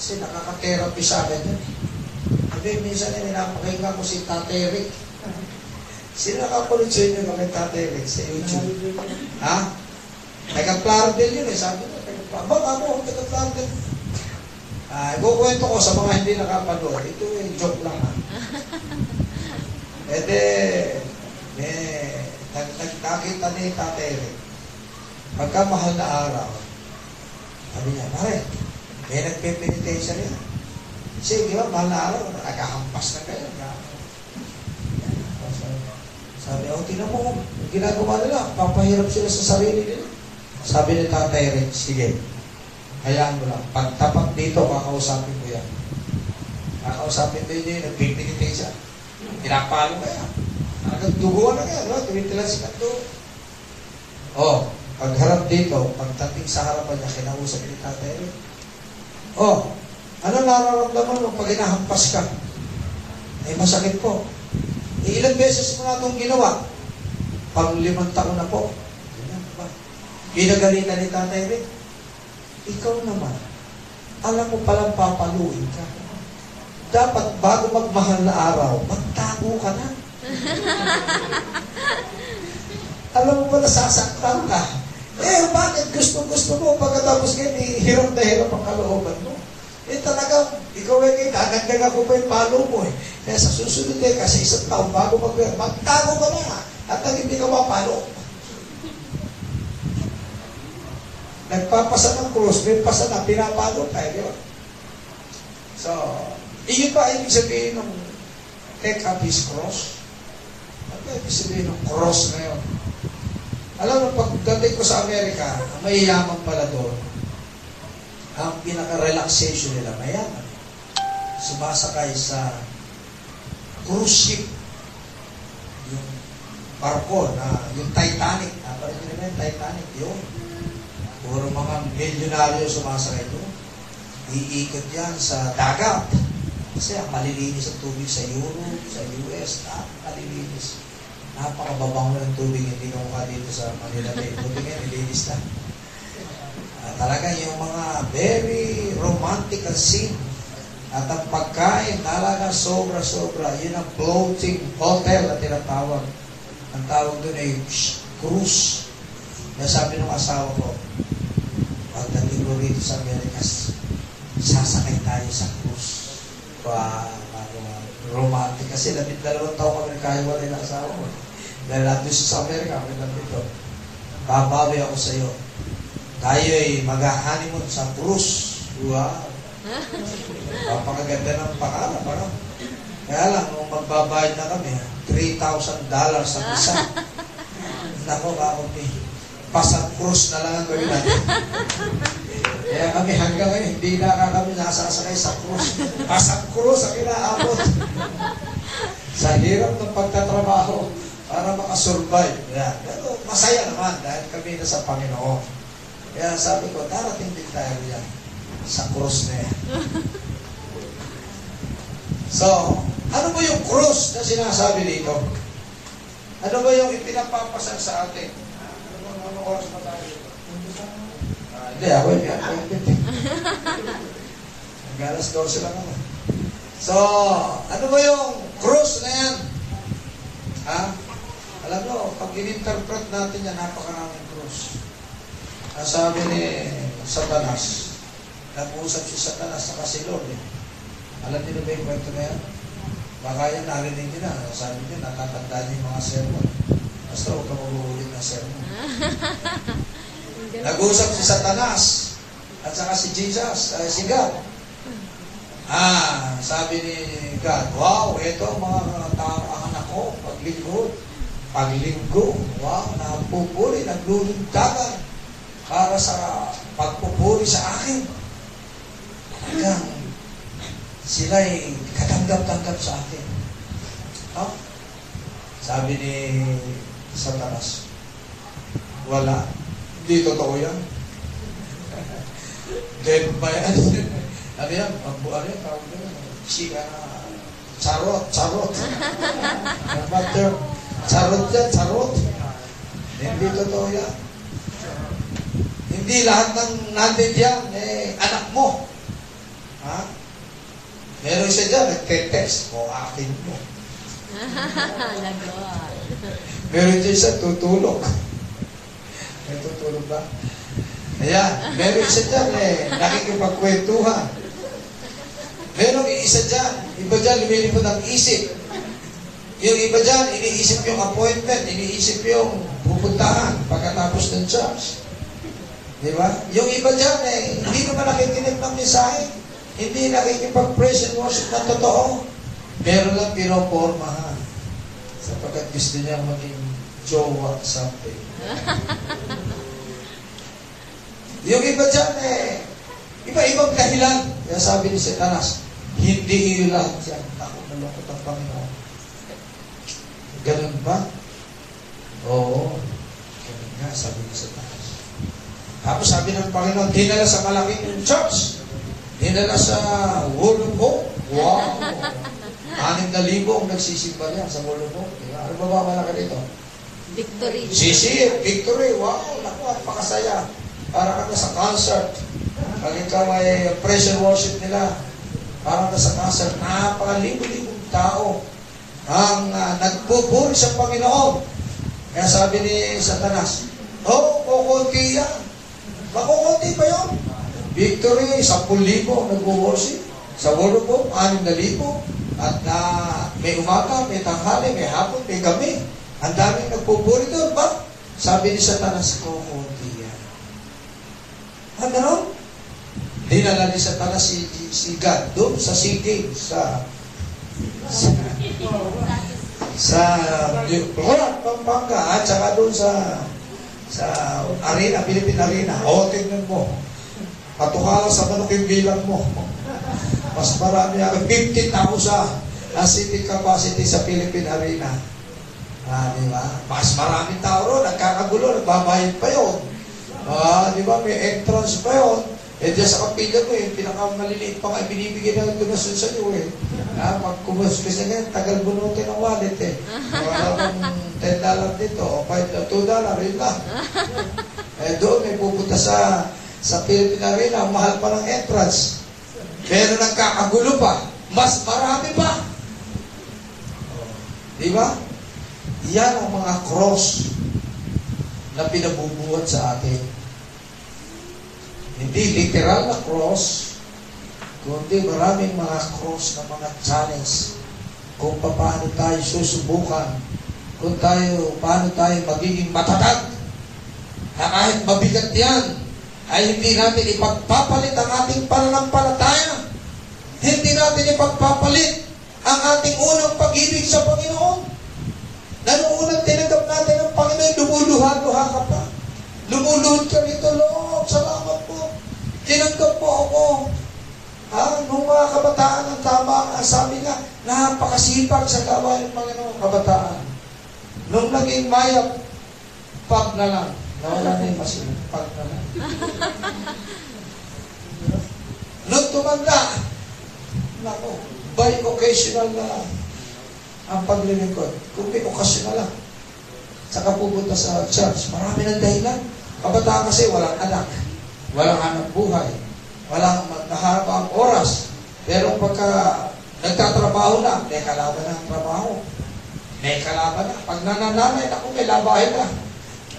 Kasi nakaka-therapy sa akin yun. Sabi, minsan ay napakinggan ko si Tate Rick. *laughs* Sino nakapulot sa inyo kami Tate Rick sa YouTube? ha? Taga-Plardel yun eh. Sabi ko, taga-Plardel. Ako, taga-Plardel. Ah, uh, ikukwento ko sa mga hindi nakapanood. Ito yung joke lang ha. E de, eh, nag, nag, nakita ni Tate Rick. Pagka mahal na araw, sabi niya, pare, may nagpe-penitensya niya. Kasi, di ba, mahal na araw, nagkahampas na kayo. Sabi, oh, tinan mo, ginagawa nila, papahirap sila sa sarili nila. Sabi ni Tatay Rick, sige, hayaan mo lang. Pag tapat dito, kakausapin mo yan. Kakausapin mo yun, nagpipinitensya. Pinapalo ka yan. Nagduguan na kaya, no? Tumitilan si Kanto. Oh, pagharap dito, pagdating sa harapan niya, kinausap ni Tatay Eric. Oh, ano nararamdaman mo pag hinahampas ka? Ay, masakit po. Eh, ilang beses mo na itong ginawa? Pang limang taon na po. Ginagalitan ni Tatay Rick. Ikaw naman, alam mo palang papaluin ka. Dapat bago magmahal na araw, magtago ka na. *laughs* alam mo ba nasasaktan ka? Eh, bakit gusto-gusto mo pagkatapos ngayon, eh, hirap na hirap ang kalooban mo? Eh talagang, ikaw ay kagandang ako pa yung palo mo eh. Kaya sa susunod eh, kasi isang taon bago mag magtago ka na at nang hindi ka mapalo. Nagpapasa ng cross, may pasa na, pinapalo tayo, di ba? So, iyon ba ibig sabihin ng take up his cross? Ano ibig sabihin ng cross na yun? Alam mo, pagdating ko sa Amerika, ang mayayaman pala doon, ang pinaka-relaxation nila, mayaman. Sumasakay sa cruise ship. Yung barko na, yung Titanic. Napanood nyo naman Titanic, yun. Puro mga milyonaryo sumasakay doon. Iikot yan sa dagat. Kasi ang malilinis ang tubig sa Europe, sa US, napakalinis. Napakababango ng tubig, hindi ka mukha dito sa Manila Bay. *laughs* Buti nga, nilinis na. Ah, talaga yung mga very romantic ang scene. At ang pagkain, talaga sobra-sobra. Yun ang floating hotel na tinatawag. Ang tawag doon ay cruise. Kaya sabi ng asawa ko, pagdating ko rito sa Amerikas, sasakay tayo sa cruise. Wow, wow, romantic. Kasi labit dalawang taon kami nagkahiwalay na asawa ko. Dahil nandun siya sa Amerika, kami nandito. Babawi ako sa iyo. Tayo ay mag-honeymoon sa cruise. *laughs* Wow. Papakaganda ng pangalan, ano? Kaya lang, nung magbabayad na kami, $3,000 sa isa. *laughs* Nako, ako, eh. Pasang cruise na lang ang gawin natin. Kaya kami hanggang ngayon, hindi na ka kami nasasakay sa cruise. Pasang cruise ang inaabot. *laughs* sa hirap ng pagtatrabaho para makasurvive. Yan. Pero masaya naman dahil kami na sa Panginoon. Kaya sabi ko, darating din tayo yan sa cross na yan. *laughs* So, ano ba yung cross na sinasabi dito? Ano ba yung ipinapapasal sa atin? Ano ba ano oras pa tayo? Ah, hindi, ako hindi. Ako hindi. *laughs* Hanggang 12 lang naman. So, ano ba yung cross na yan? Ha? Alam mo, pag in-interpret natin yan, napakaraming cross. Ang sabi ni Satanas, nag-uusap si Satanas sa si Lord. Eh. Alam niyo na ba yung kwento na yan? Baka yan narinig niyo na. Sabi niyo, natatanda niyo yung mga sermon. Basta huwag ka mag-uulit ng sermon. *laughs* Nag-uusap si Satanas at saka si Jesus, uh, si God. Ah, sabi ni God, wow, ito mga taong anak ko, paglinggo, paglinggo, wow, napupuri, naglulundagan para sa pagpupuri sa akin. Talagang sila'y katanggap-tanggap sa akin. Ha? Sabi ni Satanas, wala. Hindi totoo yan. *laughs* Dead ba yan? *laughs* ano yan? Ang ano yan? Tawag yan? Chika na. Charot, charot. *laughs* Ano ba term? Charot yan, charot. Hindi totoo yan. Hindi lahat ng nandun yan, eh, anak mo. Ha? Meron siya dyan, nagte-text, o akin mo. *laughs* Meron dyan siya, tutulog. May tutulog ba? Ayan, meron siya dyan, eh, nakikipagkwentuhan. Meron isa dyan, iba dyan, lumilipad ang isip. Yung iba dyan, iniisip yung appointment, iniisip yung pupuntahan pagkatapos ng church. Di ba? Yung iba dyan, eh, hindi naman nakikinig ng mensahe. Hindi nakikipag-praise and worship na totoo. Pero lang pinopormahan. Sapagkat gusto niya maging jowa someday. *laughs* yung iba dyan, eh, iba-ibang dahilan. Kaya sabi ni Satanas, hindi ilan yan. Ako, nalungkot ang Panginoon. Ganun ba? Oo. Ganun nga. Sabi ni Satanas. Tapos sabi ng Panginoon, dinala sa malaking church. Dinala sa World of Hope. Wow! *laughs* Anim na libo ang nagsisimba niya sa World of Hope. Ano ba ba malaki dito? Victory. Sisir, victory, wow, naku, at pakasaya. Para ka na sa concert. Pag ikaw ay pressure worship nila, para ka sa concert, napakalibo-libong tao ang uh, nagpupuri sa Panginoon. Kaya sabi ni Satanas, Oh, kukunti yan. Makukunti pa yun. Victory, 10,000 nagpo-worship. Sa World of Hope, 6,000. At na may umaga, may tanghali, may hapon, may gabi. Ang daming nagpupuri doon, ba? Sabi ni Satanas, kukunti yan. Ah, ganon? Dinala ni Satanas si, si God doon sa Games, sa sa, sa Wala, Pampanga, at saka doon sa sa arena, Philippine Arena. O, tingnan mo. Patukalan sa manok yung bilang mo. Mas marami ako. 50,000 ang seating capacity sa Philippine Arena. Ah, di ba? Mas maraming tao ron, nagkakagulo, nagbabayad pa yun. Ah, di ba? May entrance pa yun. Eh, diyan sa kapilya ko, eh, pinakamaliliit pa nga, binibigyan ng donasyon sa iyo, eh. Ah, pag kumus kasi nga, tagal bunutin ng wallet, eh. Wala akong 10 dollar dito, o 5, 2 dollar, yun lang. Eh, doon, may pupunta sa sa Philippine Arena, ang mahal pa ng entrance. Pero nagkakagulo pa, mas marami pa. Di ba? Yan ang mga cross na pinabubuhat sa atin. Hindi literal na cross, kundi maraming mga cross na mga challenge kung paano tayo susubukan, kung tayo, paano tayo magiging matatag, na kahit mabigat yan, ay hindi natin ipagpapalit ang ating pananampalataya. Hindi natin ipagpapalit ang ating unang pag-ibig sa Panginoon. Na nung unang tinanggap natin ang Panginoon, lumuluha-luha ka pa. Lumuluhod ka rito, Lord. Tinanggap po ako. Ha? Nung mga kabataan ang tama, ang sabi nga, napakasipag sa gawain ng Panginoon, kabataan. Nung naging mayap, pag na lang. Nawala na yung masin, pag na lang. *laughs* Nung tumanda, nako, by occasional na ang paglilingkod. Kung may occasional lang. Saka pupunta sa church. Marami ng dahilan. Kabataan kasi walang anak. Walang anak buhay. Walang nakaharap ang oras. Pero pagka nagtatrabaho na, may kalaban ang trabaho. May kalaban na. Pag nananamay, ako may labahin na.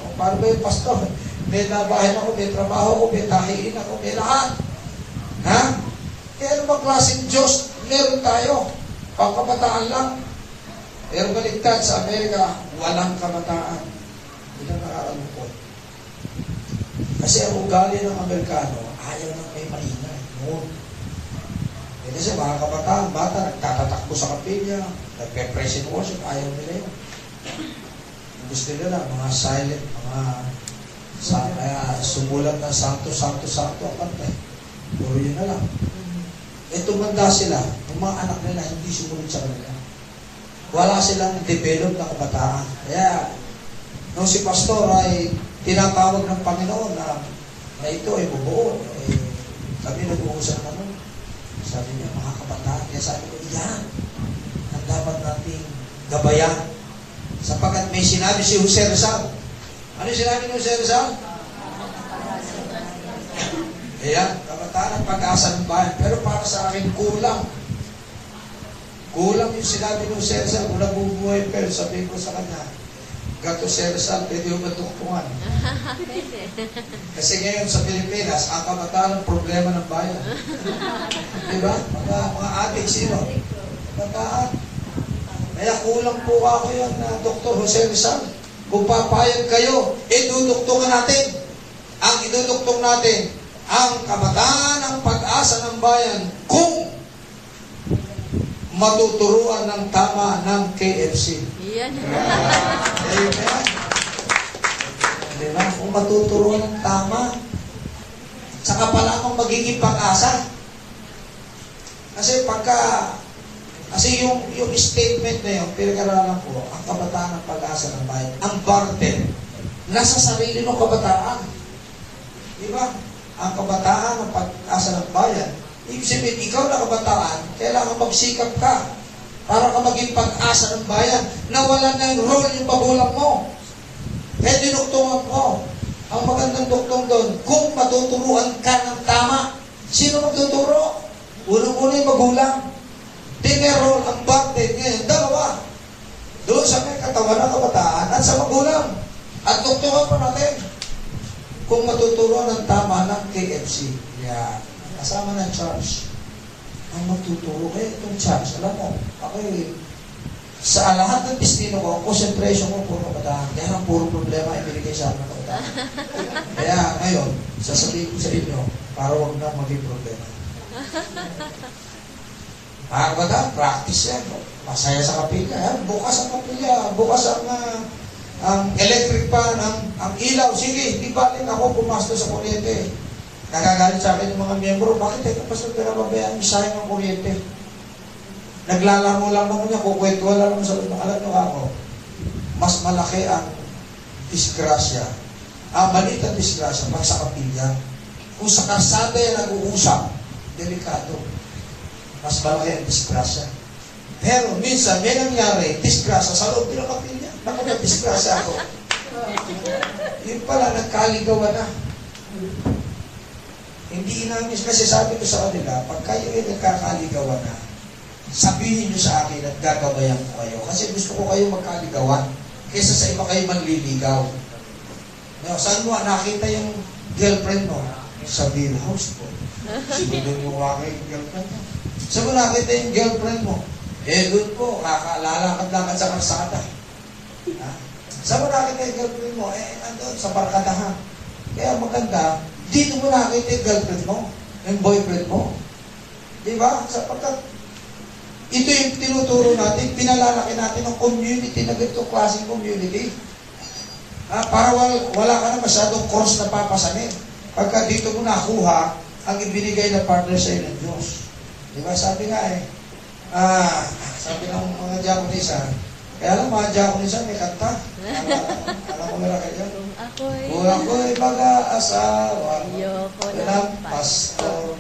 O, paano ba yung pastor? May labahin ako, may trabaho ko, may tahiin ako, may lahat. Ha? Kaya ano ba klaseng Diyos meron tayo? Pangkabataan lang. Pero baliktad sa Amerika, walang kabataan. Hindi na nakakalungkot. Kasi ang ugali ng Amerikano, ayaw nang may maingay. Noon. Eh, kasi mga kabataan, bata, nagtatatakbo sa kapilya, nagpe-present worship, ayaw nila yun. Gusto nila lang, mga silent, mga sa, kaya sumulat ng santo, santo, santo ang kanta. eh. Puro yun na lang. Eh, tumanda sila, yung mga anak nila hindi sumunod sa kanila. Wala silang develop na kabataan. Kaya, nung si pastor ay tinatawag ng Panginoon na, na ito ay bubuo, eh, kami nag-uusap na nun. Sabi niya, mga kabataan, kaya sabi ko, yan, ang dapat nating gabayan. Sapagkat may sinabi si Jose Rizal. Ano sinabi ni Jose Rizal? Ayan, kabataan ang pag-asa ng bayan. Pero para sa akin, kulang. Kulang yung sinabi ng Jose Rizal. Kung nabubuhay pero sabihin ko sa kanya, Gato Jose Rizal, pwede yung matukpungan. *laughs* Kasi ngayon sa Pilipinas, ang kabataan ang problema ng bayan. Di ba? Mga, mga adik sino? Kabataan. Kaya kulang po ako yan na Dr. Jose Rizal. Kung papayag kayo, iduduktungan natin. Ang iduduktong natin, ang kabataan ang pag-asa ng bayan kung matuturuan ng tama ng KFC. Yan. Amen. Di ba? Kung matuturuan ng tama, saka pa lamang magiging pag-asa. Kasi pagka, kasi yung, yung statement na yun, pinag-aralan ko, ang kabataan ng pag-asa ng bayan, ang barter, nasa sarili ng kabataan. Di ba? Ang kabataan ang pag-asa ng bayan. Ibig sabihin, ikaw na kabataan, kailangan magsikap ka para ka maging pag-asa ng bayan. Nawalan na yung role yung pagulang mo. Kaya dinuktungan mo. Ang magandang duktong doon, kung matuturuan ka ng tama, sino magtuturo? Unang-una yung magulang. Tinerol ang burden ngayon. Dalawa. Doon sa may katawan ng kabataan at sa magulang. At duktungan pa natin kung matuturuan ng tama ng KFC. Yeah. Kasama ng church. Ang magtuturo kayo itong church. Alam mo, ako eh, sa lahat ng destino ko, ang concentration ko puro kabataan. Kaya ang puro problema ay binigay sa akin ng kabataan. *laughs* Kaya ngayon, sasabihin ko sa inyo, para wag na maging problema. Mga kabataan, practice yan. Masaya sa kapilya. Yan, bukas ang kapilya. Bukas ang, ah, ang electric pan, ang, ang ilaw. Sige, di ba rin ako pumasto sa kuryente. Nakagalit sa akin yung mga miyembro, bakit ito pastor pinababayaan yung sayang ng kuryente? Naglalaro lang naman niya, kukwento lang naman sa loob. Alam niyo ako, mas malaki ang disgrasya. Ah, maliit ang disgrasya pag sa kapilya. Kung sa kasada yan nag-uusap, delikado. Mas malaki ang disgrasya. Pero minsan, may nangyari, disgrasya sa loob ng kapilya. Naku, na-disgrasya ako. Yun pala, nagkaligawan na. Hindi inamis kasi sabi ko sa kanila, pag kayo ay nagkakaligawan na, sabihin nyo sa akin at gagabayan ko kayo. Kasi gusto ko kayo magkaligawan kaysa sa iba kayo manliligaw. No, saan mo nakita yung girlfriend mo? Sa beer house po. Sino yung aking girlfriend mo? Saan mo nakita yung girlfriend mo? Eh, doon po, kakalalakad-lakad sa karsada. Ha? Saan mo nakita yung girlfriend mo? Eh, nandun, sa barkadahan. Kaya maganda, dito mo nakita yung girlfriend mo, yung boyfriend mo. Di ba? Sapagkat ito yung tinuturo natin, pinalalaki natin ng community na ganitong klaseng community. Ah, para wala, wala ka na masyadong course na papasanin. Pagka dito mo nakuha ang ibinigay na partner sa ng Diyos. Di ba? Sabi nga eh, ah, sabi ng mga Diakonisa, kaya lang mga Diakonisa may kanta. Alam, mo meron kayo? Kung ako'y Kung ako'y mag-aasawa, ayoko ng pastor,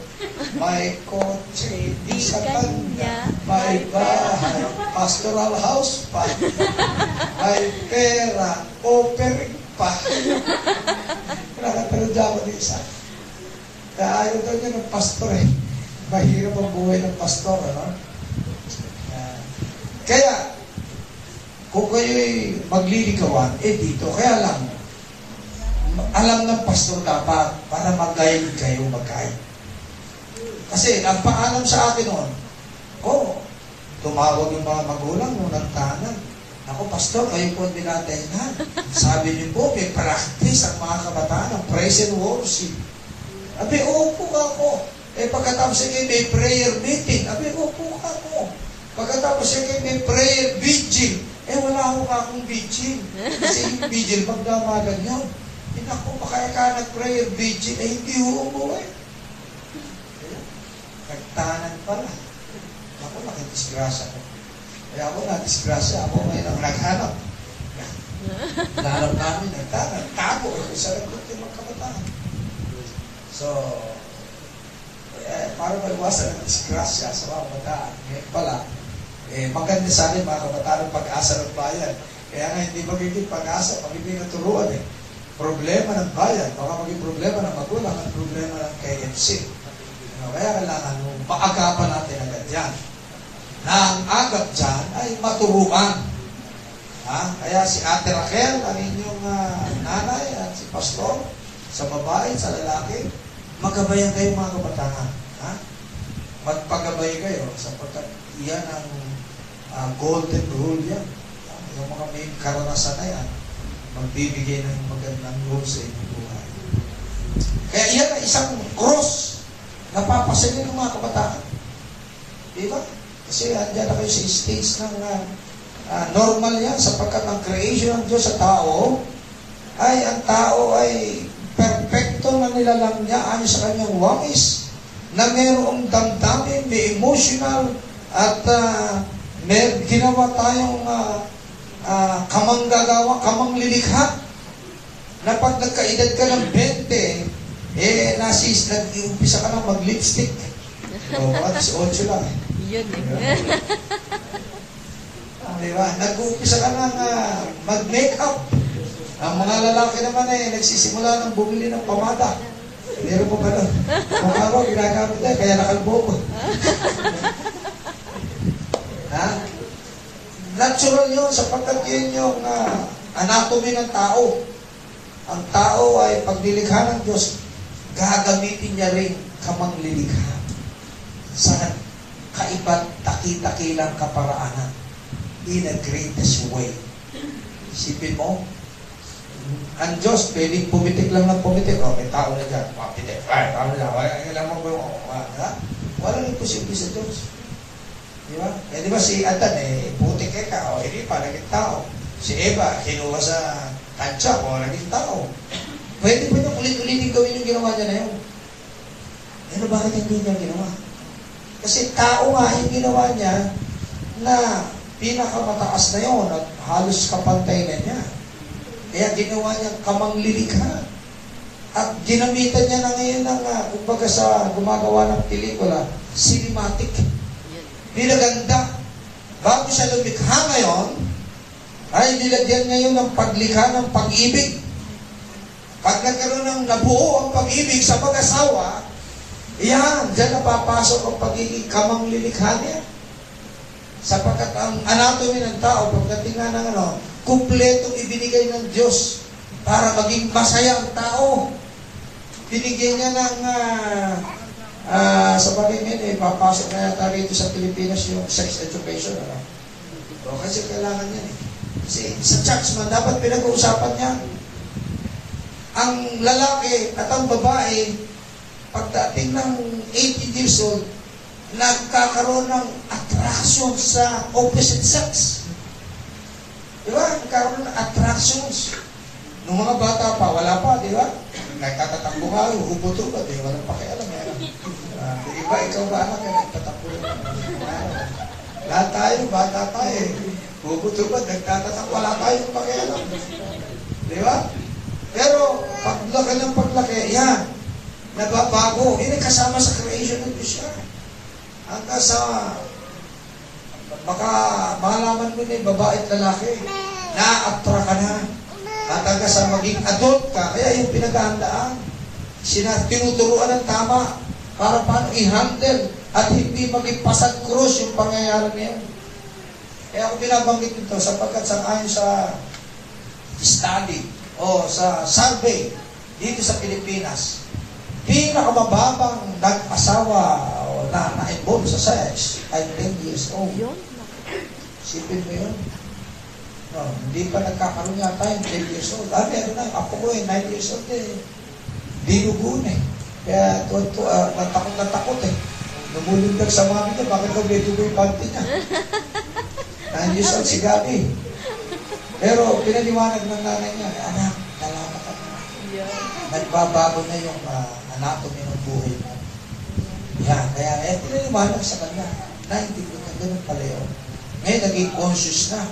may kotse, di sa kanya, may bahay, pastoral house pa, may pera, offering pa. Nakatalo dyan ako din isa. Kaya ayaw daw niya ng pastor eh. Mahirap ang buhay ng pastor, ano? Kaya, kung kayo'y magliligawan, eh dito, kaya lang, alam ng pastor dapat para mag-guide kayo mag-guide. Kasi ang paalam sa akin noon, oh, tumawag yung mga magulang mo ng tanan. Ako, pastor, kayo po ang binatengan. Sabi niyo po, may practice ang mga kabataan ng praise and worship. Abi, opo ka ako. Eh, pagkatapos sige, may prayer meeting. Abi, opo ka ako. Pagkatapos sige, may prayer vigil. Eh, wala ako ka akong vigil. Kasi yung vigil, magdamagan yun. Hindi ako, makaya ka nag-prayer vigil. Eh, hindi umuwi. Nagtanan pala. Ako, nakidisgrasya ko. Kaya ako na-disgrasya. Ako ngayon ang naghanap. Lalap namin, nagtanan. Tago. Eh, sa lagot yung mga kabataan. So, eh, para maiwasan ang disgrasya sa mga kabataan. Ngayon pala, eh, maganda sa akin mga kabataan pag-asa ng bayan. Kaya nga hindi magiging pag-asa, magiging naturuan eh. Problema ng bayan, baka maging problema ng magulang at problema ng KFC. Ano, kaya kailangan mo maagapan natin agad yan. Na ang agap dyan ay maturuan. Ha? Kaya si Ate Raquel, ang inyong ah, nanay at si Pastor, sa babae, sa lalaki, magabayan kayo mga kabataan. Ha? Magpagabay kayo sapagkat iyan ang ah, golden rule yan. Yung mga may karanasan na yan, magbibigay ng magandang rule sa inyong buhay. Kaya iyan ang isang cross na papasilin ng mga kabataan. Di ba? Kasi andyan na kayo sa stage ng ah, normal yan sapagkat ang creation ng Diyos sa tao ay ang tao ay perfecto na nilalang niya ayon sa kanyang wangis na mayroong damdamin, may emotional at uh, may ginawa tayong uh, uh, kamanggagawa, kamanglilikha. na pag nagkaedad ka ng 20, eh, nasis, nag-iumpisa ka na mag-lipstick. O, at 18 lang. Yun eh. Ah, Di ba? Nag-uumpisa ka ng ah, mag-makeup. Ang mga lalaki naman eh, nagsisimula ng bumili ng pamada. Meron po ba nun? Kung ako, ginagamit na, kaya nakalbo ko. *laughs* ha? Natural yun sapagkat yun yung ah, anatomy ng tao. Ang tao ay pagdilikha ng Diyos, gagamitin niya rin kamang lilikha sa kaiba't taki-takilang kaparaanan in a greatest way. Isipin mo, ang Diyos, pwedeng pumitik lang ng pumitik. O, may tao na dyan. Pumitik. Ay, tao na dyan. Kailangan mo yung, ha? Walang imposible sa Diyos. Di ba? Eh, di ba si Adan, eh, putik eh ka. O, hindi pa, naging tao. Si Eva, kinuha sa kantsa, o, naging tao. Pwede pa niyang ulit-ulitin gawin yung ginawa niya na yun. Ano bakit hindi niya ginawa? Kasi tao nga yung ginawa niya na pinakamataas na yon at halos kapantay na niya. Kaya ginawa niya kamanglilikha. At ginamitan niya na ngayon ng, uh, kumbaga sa gumagawa ng pelikula, cinematic. Pinaganda. Bago siya lumikha ngayon, ay nilagyan ngayon ng paglikha ng pag-ibig. Pag nagkaroon ng nabuo ang pag-ibig sa mag-asawa, yan, dyan napapasok ang pagiging kamanglilikha niya. Sapagkat ang anatomy ng tao, pagdating nga ng ano, kumpletong ibinigay ng Diyos para maging masaya ang tao. Binigyan niya ng, ah, ah, sa ngayon, eh, papasok na yata rito sa Pilipinas yung sex education. Ano? O, kasi kailangan yan eh. Kasi sa church man, dapat pinag-uusapan niya. Ang lalaki at ang babae, pagdating ng 18 years old, nagkakaroon ng attraction sa opposite sex. Di ba? Nagkaroon ng attractions. Nung mga bata pa, wala pa, di ba? Nagtatatakbo nga, hubuto ba? Di, walang pakialam. Eh. Uh, di ba, ikaw ba anak, eh, nagtatakbo. Lahat tayo, bata tayo. Eh. Hubuto ba? Nagtatatakbo, wala tayong pakialam. Di ba? Pero, paglaki ng paglaki, yan, nababago. Yan ay kasama sa creation ng Diyos yan. Hanggang sa baka malaman mo na yung babae at lalaki, na-attra ka na. At hanggang sa maging adult ka, kaya yung pinaghahandaan, sina, tinuturuan ng tama para paano i-handle at hindi maging pasag krus yung pangyayari na yun. Kaya ako binabanggit nito sapagkat sa ayon sa study o sa survey dito sa Pilipinas, pinakamababang nag-asawa o na na-involve sa sex ay 10 years old. Yun. Sipin mo yun. No, hindi pa nagkakaroon yata yung 10 years old. Ah, meron na. Apo ko eh, 9 years old eh. Dinugun eh. Kaya to, to, uh, natakot na takot eh. Lumulundag sa mami niya, bakit daw may dugo yung panty niya? 9 years old si Gabi. Pero pinaliwanag ng nanay niya, anak, talaga ka na. Nagbabago na yung uh, anatomy ng buhay mo. Yan, kaya eh, pinaliwanag sa kanya, na hindi ko na ganun pala yun. Ngayon, naging conscious na.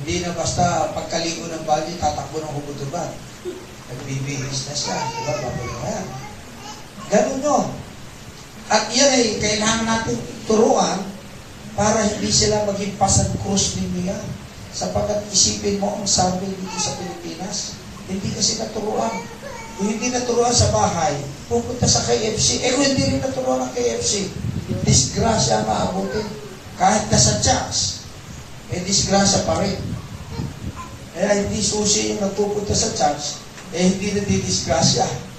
Hindi na basta pagkaligo ng bali, tatakbo ng hubot-ubat. Nagbibihis na siya. Diba? Bago na yan. Ganun yun. At yan ay kailangan natin turuan para hindi sila maging pasang krus ninyo yan. Sapagkat isipin mo ang sabi dito sa Pilipinas, hindi kasi naturuan. Kung hindi naturuan sa bahay, pupunta sa KFC. Eh kung hindi rin naturuan ng KFC, disgrasya ang maabutin. Kahit nasa church, eh disgrasya pa rin. Kaya hindi susi yung nagpupunta sa church, eh hindi na disgrasya.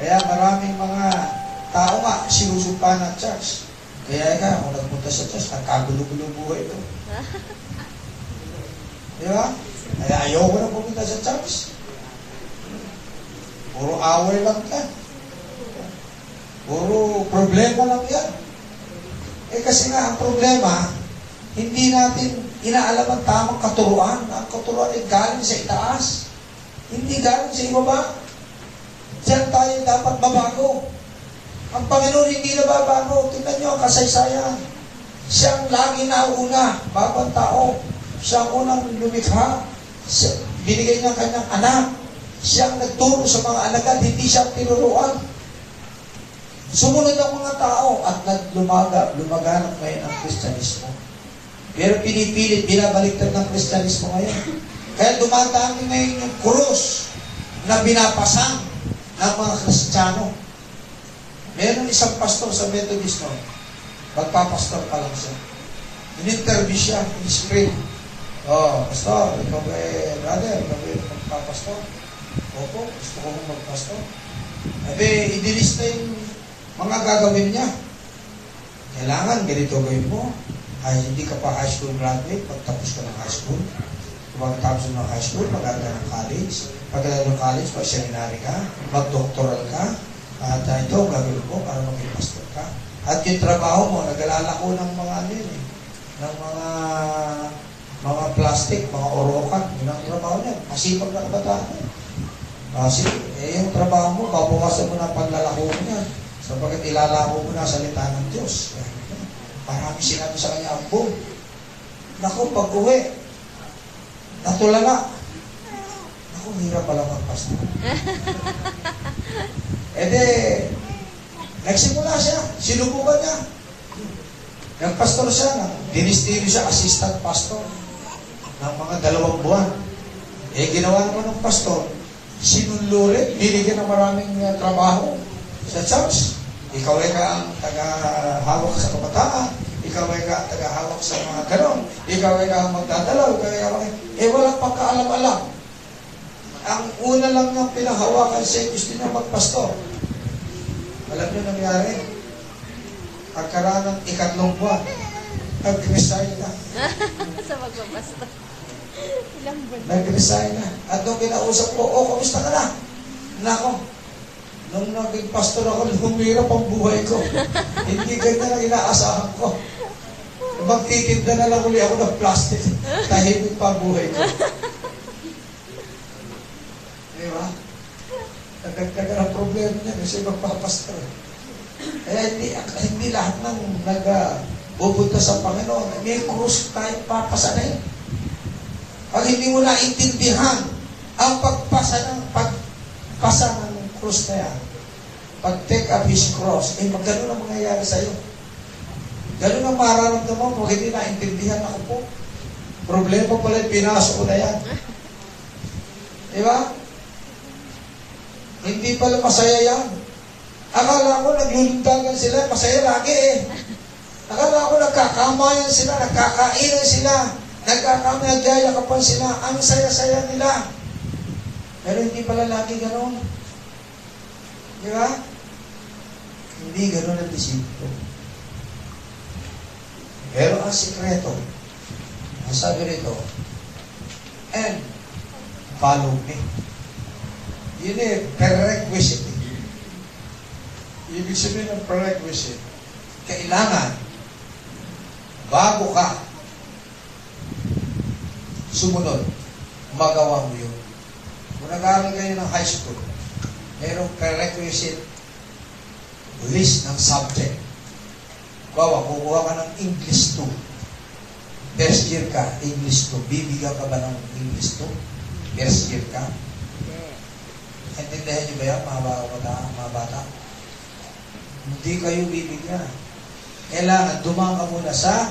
Kaya maraming mga tao nga sinusumpa ng church. Kaya nga, kung nagpunta sa church, nagkagulo-gulo buhay ito. *laughs* Di ba? Kaya ayoko na pumunta sa church. Puro away lang yan. Puro problema lang yan. Eh kasi nga, ang problema, hindi natin inaalam ang tamang katuruan. Ang katuruan ay galing sa itaas. Hindi galing sa ibaba. Diyan tayo dapat mabago. Ang Panginoon hindi na babago. Tingnan nyo ang kasaysayan. Siyang lagi nauna bago ang tao. Siya ang unang lumikha. Siya, binigay niya kanyang anak. Siyang nagturo sa mga alagad, hindi siya tinuruan. Sumunod ang mga tao at naglumaga, lumaganap ngayon ang Kristyanismo. Pero pinipilit, binabaliktad ng Kristyanismo ngayon. Kaya dumadami ngayon yung krus na binapasang ng mga Kristiyano. Meron isang pastor sa Methodist no, magpapastor pa lang siya. In-interview siya in spring. Oh, pastor, ikaw ba eh, brother, ikaw ba eh, magpapastor? Opo, gusto ko magpastor. Sabi, idilista yung mga gagawin niya. Kailangan ganito gawin mo. Ay, hindi ka pa high school graduate, pagtapos ka ng high school. Pagtapos ng high school, maganda ka ng college. Pagkala ng college, pag-seminary ka, mag-doctoral ka, at uh, ito, gagawin mo para maging pastor ka. At yung trabaho mo, nag-alala ko ng mga ano yun eh, ng mga mga plastic, mga orokan, yun ang trabaho niya. Masipag na kabataan niya. Kasi, eh, yung trabaho mo, babawasan mo na ang paglalako mo niya. Sapagat ilalako mo na ang salita ng Diyos. Marami sinabi sa kanya, ambong. Naku, pag uwi, natulala. Naku, hirap pala magpastor. *laughs* E de, nagsimula siya, sinubukan niya. Nagpastor siya, dinistilo siya, assistant pastor ng mga dalawang buwan. Eh, ginawa naman ng pastor, sinunlulit, binigyan ng maraming uh, trabaho sa church. Ikaw ay ka ang taga-hawak sa kabataan, ikaw ay ka taga-hawak sa mga ganon, ikaw ay ka magdadalaw, ikaw ay ka. Eh, walang pagkaalam-alam. Ang una lang niyang pinahawakan siya, gusto niya magpastor. Alam niyo nangyari? Pagkaraan ng ikatlong buwan, nag-resign na. *laughs* sa magpapasta. Ilang buwan. Nag-resign na. At nung kinausap ko, oh, kamusta ka na? Nako, nung naging pastor ako, humirap ang buhay ko. *laughs* Hindi ganyan ang inaasahan ko. Magtitinda na lang uli ako ng plastic. *laughs* Tahimik pa ang buhay ko. *laughs* Di ba? Nagdagdagan ang problema niya kasi magpapastor. Kaya hindi, hindi lahat ng nag uh, pupunta sa Panginoon, may krus tayo papasanin. Pag hindi mo naintindihan ang pagpasa ng pagpasa ng krus na yan, pag take up His cross, eh magano ang mangyayari sa'yo. Ganun ang mararamdaman mo, hindi naintindihan ako po. Problema pala yung pinasok ko na yan. Di ba? Hindi pala masaya yan. Akala ko naglulundagan sila, masaya lagi eh. Akala ko nagkakamayan sila, nagkakainan sila, nagkakamay, nagyayakapan sila, ang saya-saya nila. Pero hindi pala lagi gano'n. Di ba? Hindi gano'n ang disipulo. Pero ang sikreto, ang sabi rito, and follow me. Yun eh, prerequisite. Ibig sabihin ng prerequisite, kailangan, bago ka sumunod, magawa mo yun. Kung nag-aaral kayo ng high school, mayroong prerequisite list ng subject. Bawa, kukuha ka ng English 2. First year ka, English 2. Bibigyan ka ba ng English 2? First year ka? Intindihan niyo ba yan, mga bata? Mga bata? Hindi kayo bibigyan. Kailangan dumaan ka muna sa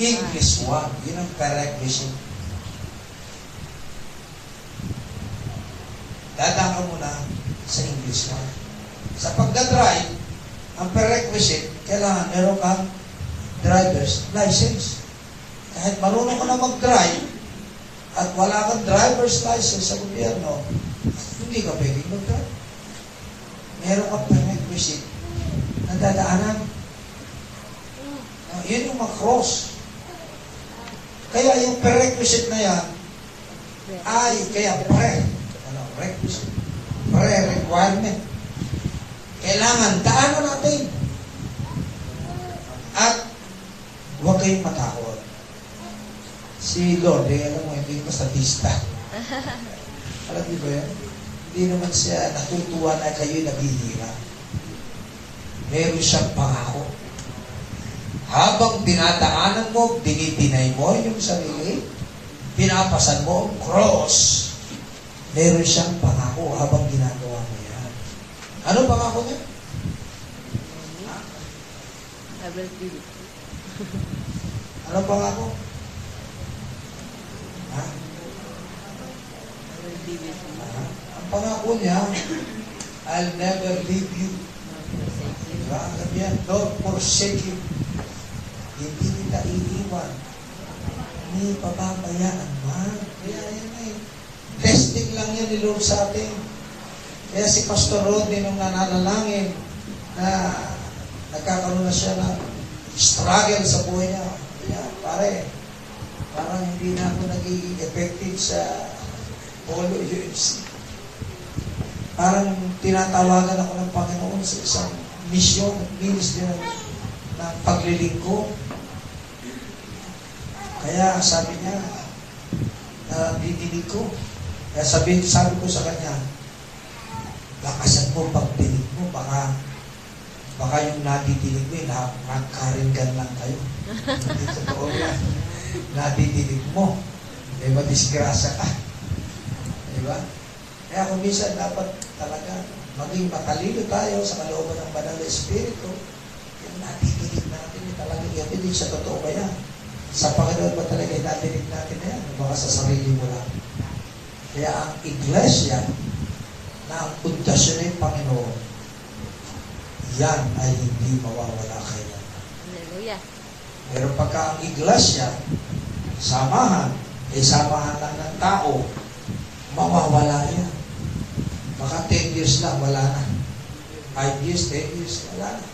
English 1. Yun ang prerequisite. Dadaan ka muna sa English 1. Sa pagdadrive, ang prerequisite, kailangan meron kang driver's license. Kahit marunong ka na mag-drive, at wala kang driver's license sa gobyerno, hindi ka pwedeng mag-drive. Meron kang prerequisite na dadaanan. Uh, yun yung mag-cross. Kaya yung prerequisite na yan, ay, kaya pre, ano, requisite, pre-requirement. Kailangan daanan natin. At huwag kayong matakot. Si Lord, eh, alam mo, hindi ko statista. *laughs* alam niyo ba yan? Hindi naman siya natutuwa na kayo'y naghihirap. Meron siyang pangako. Habang dinadaanan mo, dinidinay mo yung sarili, pinapasan mo ang cross. meron siyang pangako habang ginagawa mo yan. Ano pangako niya? I will do it. Ano pangako? Ha? I will be with you. Ah, Ang pangako niya, I'll never leave you. You. Diba? Sabi yan, don't forsake you. Hindi kita iiwan. Ni papabayaan man. Kaya yan eh. Testing lang yan ni Lord sa atin. Kaya si Pastor Rodney nung nananalangin na nagkakaroon na siya ng struggle sa buhay niya. Kaya pare, parang hindi na ako nagiging effective sa Polo UFC. Parang tinatawagan ako ng Panginoon sa isang misyon, ministry ng, ng paglilingkod. Kaya sabi niya, na didinig ko. Kaya sabi, sabi ko sa kanya, lakasan mo pagdinig mo, baka baka yung nadidinig mo, eh, na, nakaringgan lang kayo. Hindi totoo yan. Nadidinig mo. Di ba, disgrasya ka. Di ba? Kaya kung minsan dapat talaga maging matalino tayo sa kalooban ng banal na Espiritu, yung nadidinig natin yung talagang yan, hindi siya totoo ba yan? Sa Panginoon ba talaga yung nadidinig natin na yan? Baka sa sarili mo lang? Kaya ang iglesia na ang pundasyon ng Panginoon, yan ay hindi mawawala kailan. Hallelujah. Pero pagka ang iglesia, samahan, eh samahan lang ng tao, mawawala yan. Baka 10 years lang, wala na. 5 years, 10 years, wala na.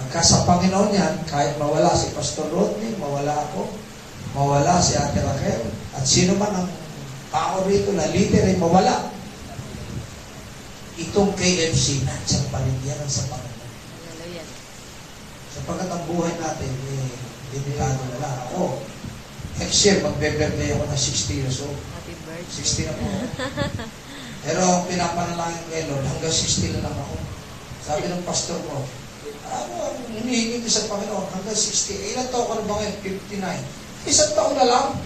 Pagka sa Panginoon yan, kahit mawala si Pastor Rodney, mawala ako, mawala si Ate Raquel, at sino man ang tao rito na leader ay mawala. Itong KFC, nandiyan pa rin yan sa Panginoon. Sapagkat ang buhay natin, eh, limitado na lang. Ako, next year, magbe-birthday ako na 60 years old. Happy birthday. 60 na po. ako. *laughs* Pero ang pinapanalangin ko, eh, Lord, hanggang 60 na lang ako. Sabi ng pastor ko, ano ang hinihingi ko sa Panginoon? Hanggang 60. Eh, ilan taon ka na ba ngayon? 59. Isang taon na lang. *laughs*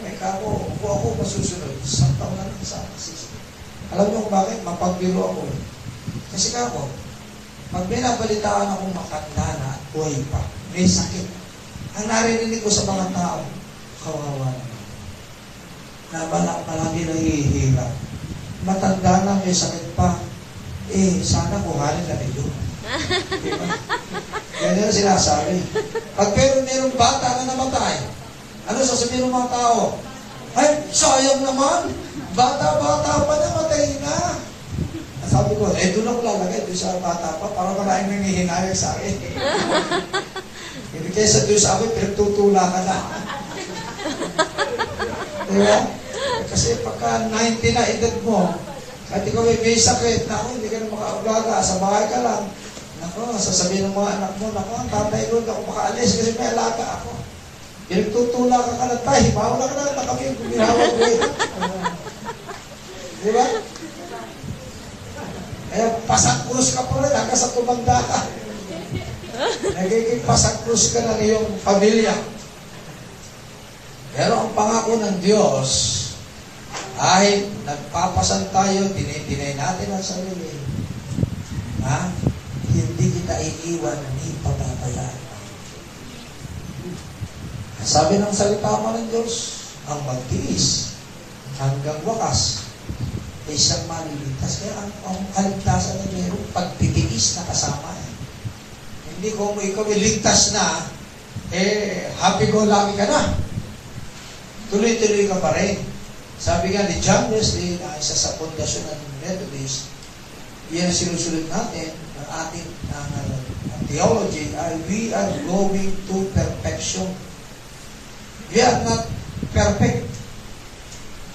Eh, kako, upo ako masusunod. Isang taon na lang sa akin. 60. Alam niyo kung bakit? Mapagbiro ako. Kasi kako, pag may nabalitaan akong matanda na at buhay pa, may sakit. Ang naririnig ko sa mga tao, kawawa naman. Na balak palagi nahihirap. Matanda na, may sakit pa. Eh, sana kuhanin na yun. *laughs* Diba? Yan yung sinasabi. Pag pero mayroong bata na namatay, ano sasabihin ng mga tao? Ay, sayang naman. Bata-bata pa namatay na. Sabi ko, eh, doon ako lalagay, doon sa bata pa, para maraming nangihinayag sa akin. *laughs* Hindi kaysa doon sa akin, pinagtutula ka na. diba? Kasi pagka 90 na edad mo, at ikaw ay may sakit, naku, hindi ka na makaulaga, sa bahay ka lang. Naku, sasabihin ng mga anak mo, naku, ang tatay ko, hindi ako makaalis kasi may alaga ako. Pinagtutula ka ka na tayo, bawala ka na, na kami gumihawag ko eh. Di ba? Kaya pasak-krus ka pa rin hanggang sa tumanda ka. Nagiging pasak-krus ka ng iyong pamilya. Pero ang pangako ng Diyos, ay nagpapasan tayo, dinay natin ang sarili. Ha? Hindi kita iiwan ni papabayaan. Sabi ng salita mo ng Diyos, ang magtiis hanggang wakas ay isang maliligtas. Kaya ang, ang kaligtasan na meron, pagtitiis na kasama. Eh. Hindi kung ikaw iligtas na, eh, happy go lucky ka na. Tuloy-tuloy ka pa rin. Sabi nga ni John Wesley, na isa sa pundasyon ng Methodist, yan ang sinusunod natin ng ating ng, ng theology ay we are going to perfection. We are not perfect.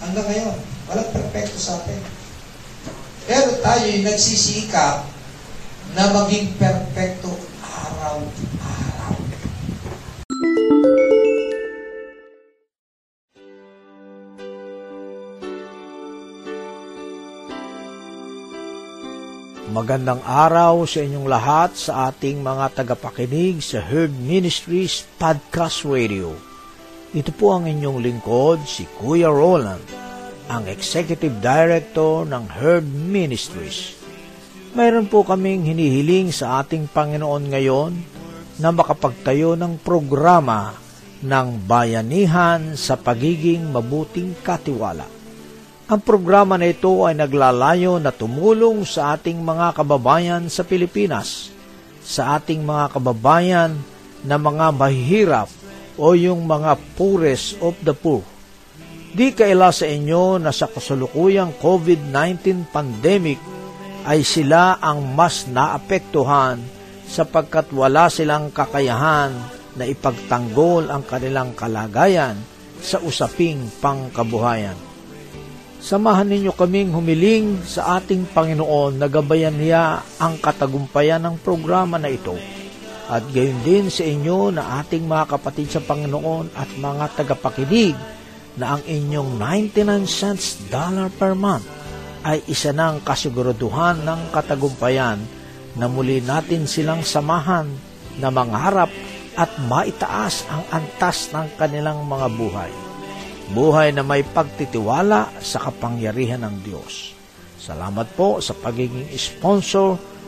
Hanggang ngayon, walang perfecto sa atin. Pero tayo yung nagsisikap na maging perfecto araw-araw. Magandang araw sa inyong lahat sa ating mga tagapakinig sa Herd Ministries Podcast Radio. Ito po ang inyong lingkod, si Kuya Roland. ang Executive Director ng Herd Ministries. Mayroon po kaming hinihiling sa ating Panginoon ngayon na makapagtayo ng programa ng bayanihan sa pagiging mabuting katiwala. Ang programa na ito ay naglalayo na tumulong sa ating mga kababayan sa Pilipinas, sa ating mga kababayan na mga mahihirap o yung mga poorest of the poor. Di kaila sa inyo na sa kasalukuyang COVID-19 pandemic ay sila ang mas naapektuhan sapagkat wala silang kakayahan na ipagtanggol ang kanilang kalagayan sa usaping pangkabuhayan. Samahan ninyo kaming humiling sa ating Panginoon na gabayan niya ang katagumpayan ng programa na ito. At gayon din sa inyo na ating mga kapatid sa Panginoon at mga tagapakinig na ang inyong 99 cents dollar per month ay isa ng kasiguraduhan ng katagumpayan na muli natin silang samahan na mangarap at maitaas ang antas ng kanilang mga buhay. Buhay na may pagtitiwala sa kapangyarihan ng Diyos. Salamat po sa pagiging sponsor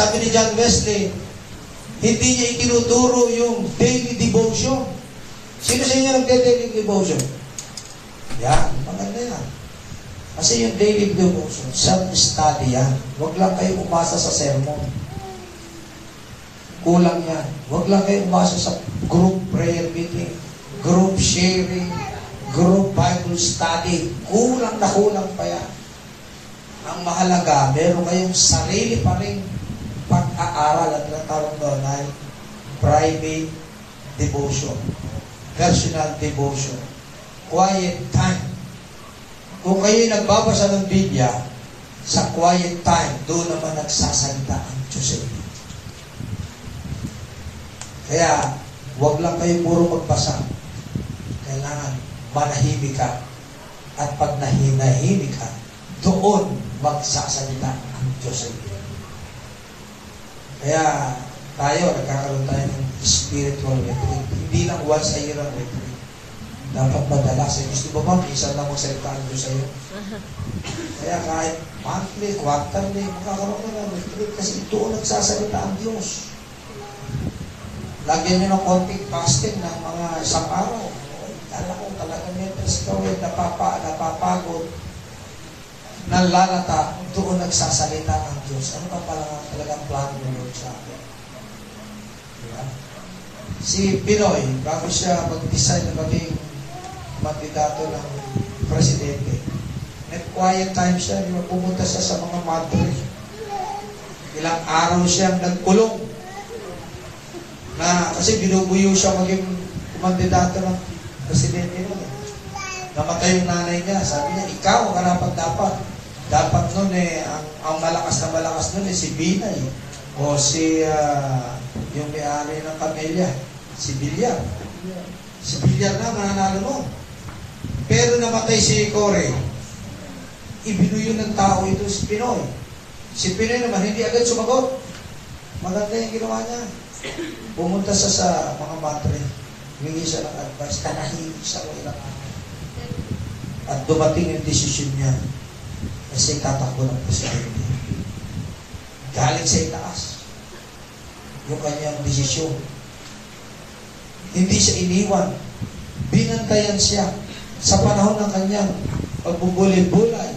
Sabi ni John Wesley, hindi niya itinuturo yung daily devotion. Sino sa inyo nagde-daily devotion? Yan, maganda yan. Kasi yung daily devotion, self-study yan. Huwag lang kayo umasa sa sermon. Kulang yan. Huwag lang kayo umasa sa group prayer meeting, group sharing, group Bible study. Kulang na kulang pa yan. Ang mahalaga, meron kayong sarili pa rin pag-aaral at natawag doon ay private devotion, personal devotion, quiet time. Kung kayo nagbabasa ng Biblia, sa quiet time, doon naman nagsasalita ang Diyos inyo. Kaya, huwag lang kayo puro magbasa. Kailangan manahimik ka. At pag nahinahimik ka, doon magsasalita ang Diyos sa inyo. Kaya tayo, nagkakaroon tayo ng spiritual retreat. Hindi lang once a year ang retreat. Dapat madalas. Eh, gusto mo ba, minsan lang magsalita ang Diyos sa'yo. Kaya kahit monthly, quarterly, makakaroon ka ng retreat kasi doon nagsasalita ang Diyos. Lagyan nyo ng konting fasting ng mga isang araw. Kala ko talagang mental stroke, napapa, napapagod nalalata, doon nagsasalita ang Diyos. Ano ba pala talagang plano ng Lord sa akin? Diba? Si Pinoy, bago siya mag-decide na maging kandidato ng presidente, nag-quiet time siya, pumunta siya sa mga madre. Ilang araw siyang nagkulong. Na, kasi binubuyo siya maging kandidato ng presidente noon. Namatay yung nanay niya. Sabi niya, ikaw ang karapat dapat. Dapat nun eh, ang, ang malakas na malakas nun eh, si Binay. O si, ah, yung may-ari ng pamilya. Si Bilyar. Si Bilyar na, mananalo mo. Pero namatay si Corey. Ibinuyo ng tao ito si Pinoy. Si Pinoy naman, hindi agad sumagot. Maganda yung ginawa niya. Pumunta siya sa mga matre. Humingi siya ng advice. Kanahimik siya o ilang araw. At dumating yung desisyon niya kasi tatakbo ng presidente. Galing sa itaas. Yung kanyang desisyon. Hindi siya iniwan. Binantayan siya sa panahon ng kanyang pagbubuli-bulay.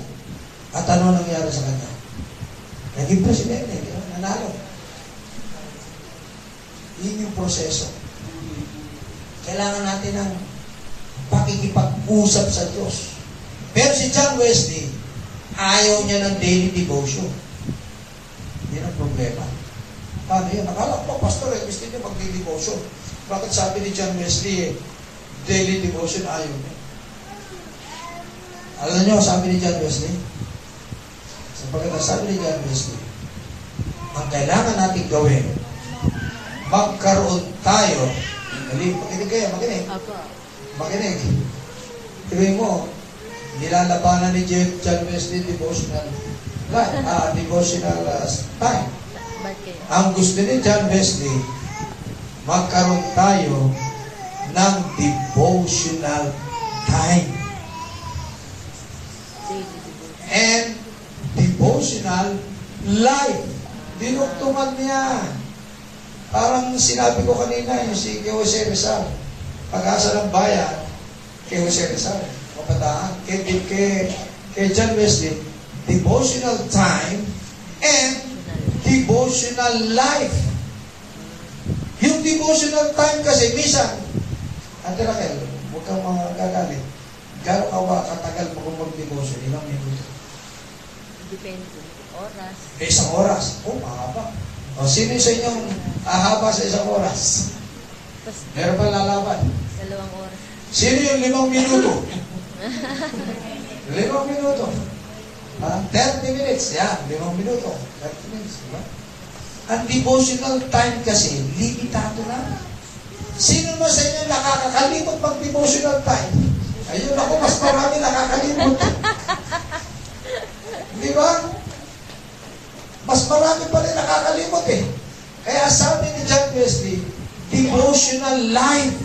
At ano nangyari sa kanya? Naging presidente, nanalo. Yun yung proseso. Kailangan natin ng pakikipag-usap sa Diyos. Pero si John Wesley, ayaw niya ng daily devotion. Yan ang problema. Paano yan? Akala ko, pastor, eh, gusto niya mag-daily devotion. Bakit sabi ni John Wesley, eh, daily devotion ayaw niya? Alam niyo, sabi ni John Wesley, sapagkat sabi ni John Wesley, ang kailangan natin gawin, magkaroon tayo, makinig kayo, makinig. Makinig. Tuloy mo, nilalabanan ni Jeff John Wesley devotional life, ah, devotional uh, time. Ang gusto ni John Wesley, magkaroon tayo ng devotional time. And devotional life. Dinugtungan niya. Parang sinabi ko kanina, yung si Jose Rizal, pag-asa ng bayan, kay Jose Rizal, kabataan, kay, kay, kay John Wesley, devotional time and devotional life. Yung devotional time kasi, minsan, Ate Raquel, huwag kang magagalit. Gano'n ka ba katagal mo kung mag-devotion? Ilang minuto? Depende. Oras. Eh, isang oras. Oh, mahaba. O, sino sa inyong ahaba sa isang oras? Meron pa lalaban. dalawang oras. Sino yung limang minuto? *laughs* limang minuto. Ha? 30 minutes. Yan, limang minuto. 30 minutes, di ba? Ang devotional time kasi, limitado lang. Sino mo sa inyo nakakakalimot pag devotional time? Ayun ako, mas marami nakakalimot. *laughs* Di ba? Mas marami pa rin nakakalimot eh. Kaya sabi ni John Wesley, devotional life.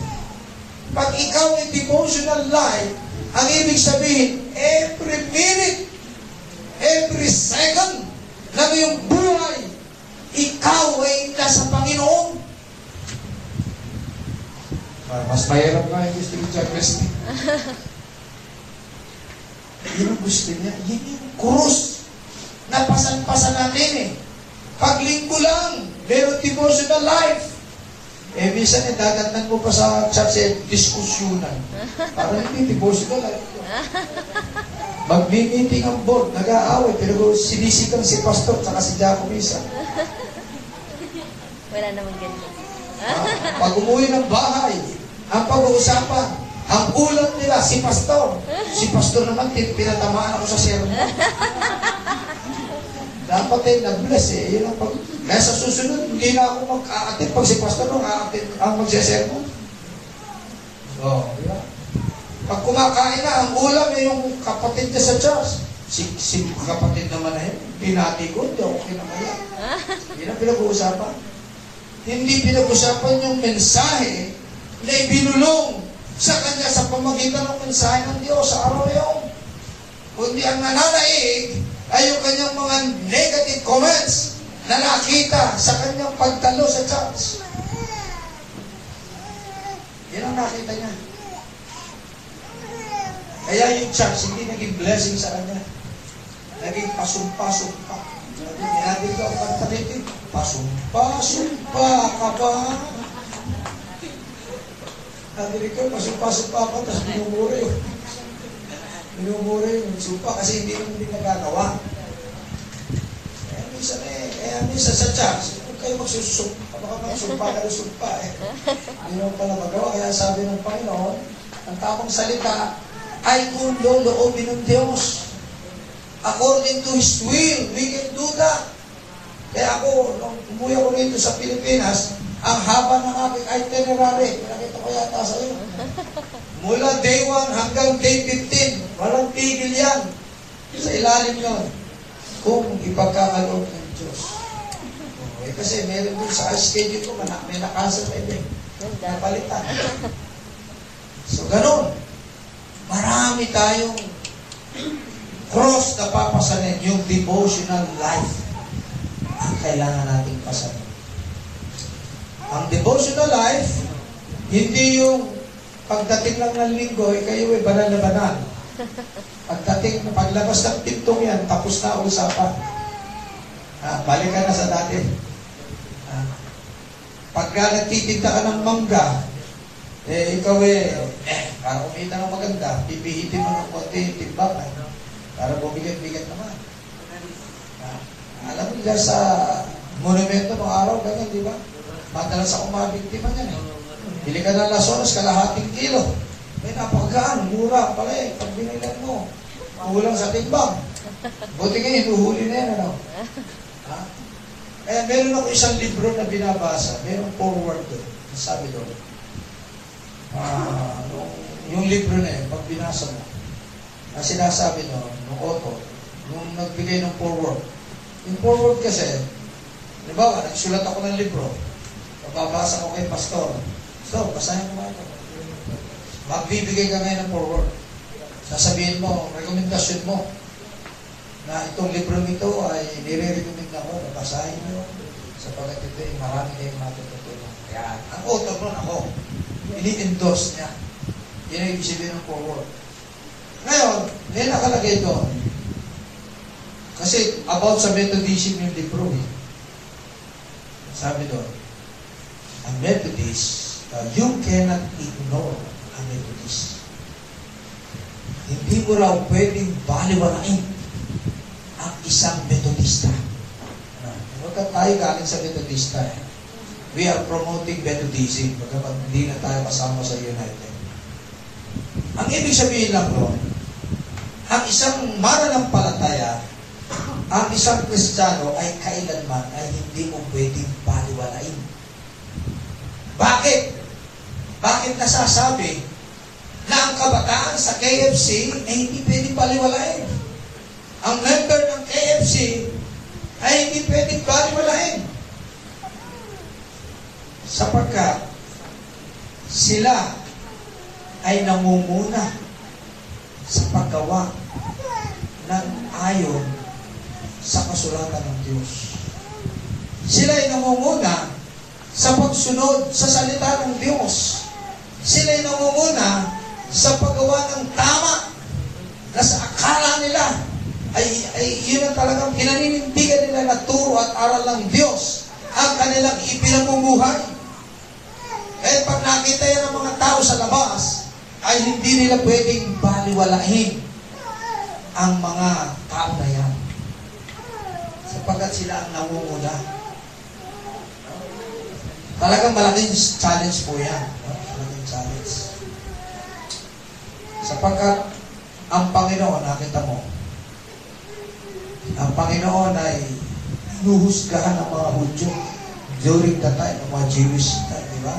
Pag ikaw ay devotional life, ang ibig sabihin, every minute, every second ng iyong buhay, ikaw ay nasa Panginoon. Ah, Mas mahirap nga yung gusto ni John Wesley. *laughs* Yun ang gusto niya. Yan yung krus. Napasan-pasan natin eh. Paglinggo lang, meron devotional life. Eh, minsan eh, dadatnan mo pa sa church eh, diskusyonan. *laughs* Parang hindi devotional life. Magmi-meeting ang board, nag-aaway, pero sinisikang si pastor tsaka si Jacomisa. *laughs* Wala naman ganyan. Ah, pag umuwi ng bahay, ang pag-uusapan, ang ulam nila, si pastor. Si pastor naman, pinatamaan ako sa sermon. *laughs* Dapat eh, nag-bless eh. Yun ang pag... Kaya sa susunod, hindi na ako mag-a-attend pag si pastor nung a-attend ang magsesermon. So, di ba? Pag kumakain na, ang ulam eh, yung kapatid niya sa church. Si, si kapatid naman na yun, binati ko, hindi ako kinamaya. Yun ang pinag-uusapan. Hindi pinag-usapan yung mensahe na ibinulong sa kanya sa pamagitan ng mensahe ng Diyos sa araw na yun. Kundi ang nananaig ay yung kanyang mga negative comments na nakita sa kanyang pagtalo sa church. Yan ang nakita niya. Kaya yung church hindi naging blessing sa kanya. Naging pasumpa-sumpa. Ninabi ko ang pagtalitin, pasumpa-sumpa ka ba? Nadinig ko, pasumpa-sumpa ka, tapos minumuri. Minumuri yung sumpa kasi hindi naman din nagagawa. Kaya minsan sa church, huwag kayo magsusumpa, baka magsumpa ka ng sumpa eh. Hindi naman pala magawa, kaya sabi ng Panginoon, ang tamang salita ay kung loloobin ng Diyos. According to His will, we can do that. Kaya ako, nung umuwi ako rito sa Pilipinas, ang haba ng aking itinerary, pinakita ko yata sa iyo. Mula day 1 hanggang day 15, walang tigil yan. Sa ilalim yon kung ipagkakaloob ng Diyos. Kasi meron dun sa schedule ko, may, may nakansel na iba. eh. Napalitan. So, ganun. Marami tayong cross na papasanin, yung devotional life ang kailangan nating pasanin. Ang devotional life, hindi yung pagdating lang ng linggo, eh, kayo ay banal na banal. Pagdating, paglabas ng pintong yan, tapos na usapan. Ah, balik ka na sa dati. Pagka nagtitinda ka ng mangga, eh, ikaw eh, eh, para kumita ng maganda, pipihitin mo ng konti yung timbangan para bumigat-bigat naman. Ah, alam mo dyan sa monumento ng araw, ganyan, di ba? Madalas ako mabiktima niyan eh. Bili ka ng lasones, kalahating kilo. May napakagaan, mura pala eh. Pag binilan mo, kulang sa timbang. Buti nga, hinuhuli na yan, ano? Ha? Kaya meron ako isang libro na binabasa, meron forward doon. Sabi doon, ah, nung, yung libro na yun, pag binasa mo, ang sinasabi doon, nung author, nung nagbigay ng forward, yung forward kasi, halimbawa, nagsulat ako ng libro, mababasa ko kay pastor, so, basahin mo ito. Magbibigay ka ngayon ng forward. Sasabihin mo, rekomendasyon mo, na itong libro nito ay nire-recommend ako na basahin nyo sapagkat ito ay marami kayong matututunan. Kaya, ang author nun ako, ini-endorse niya. Yan ang ibig sabihin ng forward. Ngayon, may nakalagay doon. Kasi about sa Methodism yung libro eh. Sabi doon, a Methodist, uh, you cannot ignore a Methodist. Hindi mo raw pwedeng baliwalain ang isang Metodista. Ano? Huwag ka tayo galing sa Metodista eh. We are promoting Methodism pagkapat hindi na tayo kasama sa United. Ang ibig sabihin lang doon, ang isang mananampalataya, ang isang Kristiyano ay kailanman ay hindi mo pwedeng baliwalain. Bakit? Bakit nasasabi na ang kabataan sa KFC ay hindi pwedeng baliwalain? Ang member ng KFC ay hindi pwedeng baliwalain. Sapagkat sila ay namumuna sa paggawa ng ayon sa kasulatan ng Diyos. Sila ay namumuna sa pagsunod sa salita ng Diyos. Sila ay namumuna sa paggawa ng tama na sa akala nila ay, ay yun ang talagang pinaninindigan nila na turo at aral ng Diyos ang kanilang ipinamumuhay. Kaya pag nakita yan ng mga tao sa labas, ay hindi nila pwedeng baliwalahin ang mga tao na yan. Sapagkat sila ang namumula. Talagang malaking challenge po yan. Malaking challenge. Sapagkat ang Panginoon, nakita mo, ang Panginoon ay inuhusgahan ng mga Hudyo during the time ng mga Jewish time, di ba?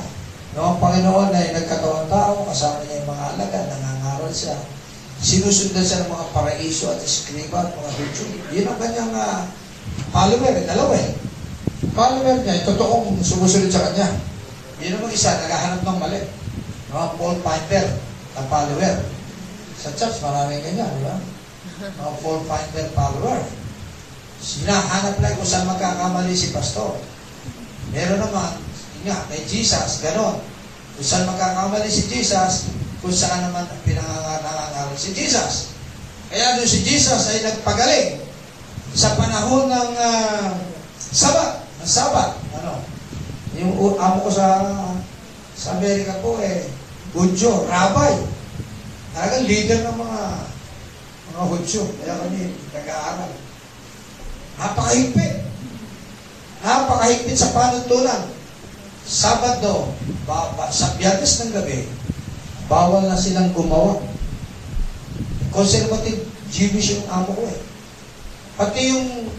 No, ang Panginoon ay nagkatawang tao, kasama niya yung mga alagad, nangangaral siya. Sinusundan siya ng mga paraiso at eskriba at mga Hudyo. Yun ang kanyang uh, follower, dalawa eh. Follower niya, totoong sumusunod sa kanya. Yun ang isa, naghahanap ng mali. No, Paul Piper, na follower. Sa church, maraming ganyan, di ba? Mga Paul Finder follower. Sinahanap lang kung saan magkakamali si pastor. Meron naman, nga, kay Jesus, ganon. Kung saan magkakamali si Jesus, kung saan naman pinangangaral si Jesus. Kaya doon si Jesus ay nagpagaling sa panahon ng uh, Sabat, ng Sabat. Ano? Yung u- amo ko sa sa Amerika po eh, Budyo, Rabbi. Talagang leader ng mga mga Hudyo. Kaya kami nag-aaral. Napakahigpit. Napakahigpit sa panuntunan. Sabado, ba, ba, sa biyernes ng gabi, bawal na silang gumawa. Conservative Jewish yung amo ko eh. Pati yung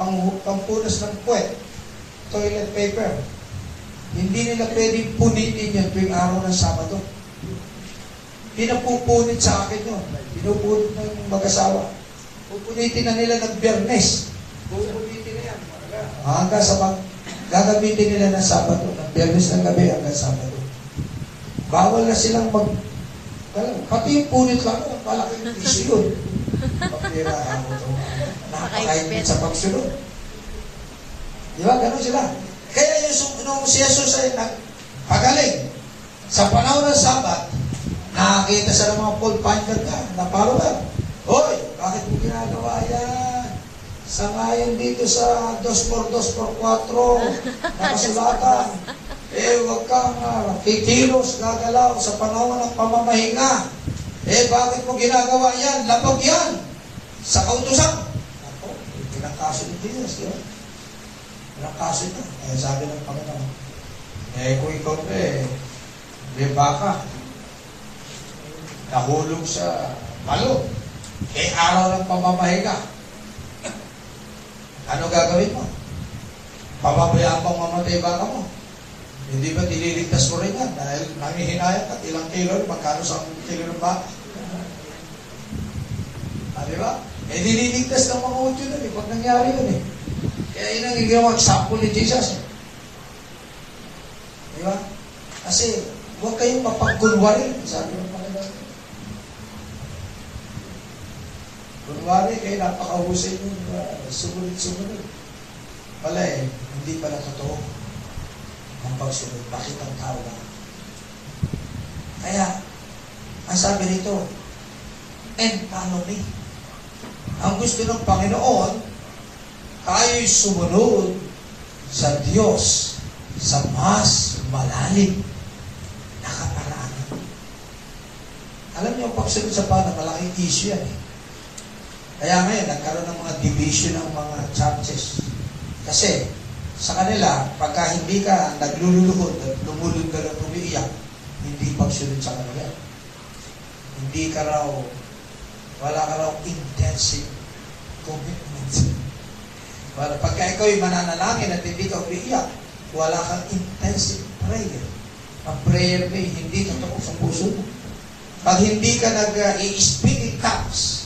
pang, pampunas ng puwet, toilet paper, hindi nila pwedeng punitin yan tuwing araw ng Sabado. Pinapupunit sa akin yun. Pinupunit ng mag-asawa. Pupunitin na nila ng biyernes. Pupunitin na yan. Hanggang sa mag gagamitin nila ng Sabado. Ng biyernes ng gabi hanggang Sabado. Bawal na silang mag... Pati yung punit lang, malaking issue yun. Pagkira ako ito. Napakainit sa pagsunod. Di ba? Ganon sila. Kaya yung nung si Jesus ay nagpagaling sa panahon ng Sabat, nakakita sa mga Paul Finder ka, na follower. Hoy, bakit mo ginagawa yan? Sa ngayon dito sa 2x2x4 *laughs* nakasulatan, eh huwag kang uh, kikilos, gagalaw sa panahon ng pamamahinga. Eh bakit mo ginagawa yan? Lapag yan sa kautusan. Ako, pinakaso ni Jesus, di ba? Pinakaso ito. Eh sabi ng Panginoon, eh kung ikaw eh, May baka. Nahulog sa balon. Eh, araw ng pamamahiga. Ano gagawin mo? Papabayaan bang mamatay baka mo? Hindi ba dililigtas mo rin yan? Dahil nangihinayang at ilang kilo, magkano sa kilo ng baka? Ah, di ba? Eh, dililigtas ng mga utyo nun eh, pag nangyari yun eh. Kaya yun ang ginawa example ni Jesus eh. Di ba? Kasi, huwag kayong mapagkunwari, sabi ng Panginoon. Kunwari, kayo napakahusay nyo, uh, sumunod-sumunod. Wala eh, hindi pala totoo ang pagsunod. Bakit ang tao lang? Kaya, ang sabi rito, and follow me. Ang gusto ng Panginoon, tayo'y sumunod sa Diyos sa mas malalim na kaparaanan. Alam niyo, pagsunod sa Pana, malaking issue yan eh. Kaya ngayon, nagkaroon ng mga division ng mga churches. Kasi, sa kanila, pagka hindi ka naglululuhod at lumulod ka ng umiiyak, hindi pagsunod sa kanila. Hindi ka raw, wala ka raw intensive commitment. Wala, pagka ikaw'y mananalangin at hindi ka umiiyak, wala kang intensive prayer. Ang prayer mo hindi totoo sa puso mo. Pag hindi ka nag-i-speak in tongues,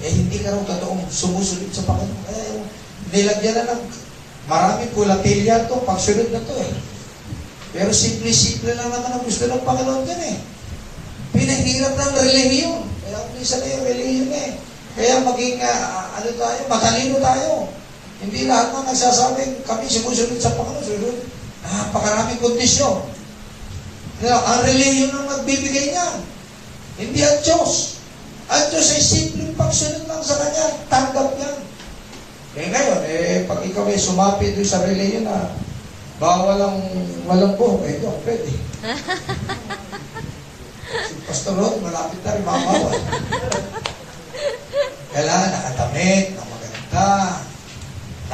eh hindi ka raw totoong sumusunod sa Panginoon. Yung nilagyan na ng maraming kulatilya to, pagsunod na to eh. Pero simple-simple lang naman ang gusto ng Panginoon yan eh. Pinahirap ng relihiyon. Kaya minsan na yung relihiyon eh. Kaya maging, ah, ano tayo, matalino tayo. Hindi lahat na nagsasabing kami sumusunod sa Panginoon. Sunod. Napakaraming kondisyon. Ang relihiyon ang magbibigay niyan. Hindi ang Diyos. Ang Diyos ay simpleng pagsunod lang sa Kanya. Tanggap yan. Eh ngayon, eh, pag ikaw ay sumapit doon sa relihiyon na bawal ang walang buhok, eh, doon, pwede. *laughs* si Pastor Rod, malapit na rin makakawal. Kailangan nakadamit, na maganda,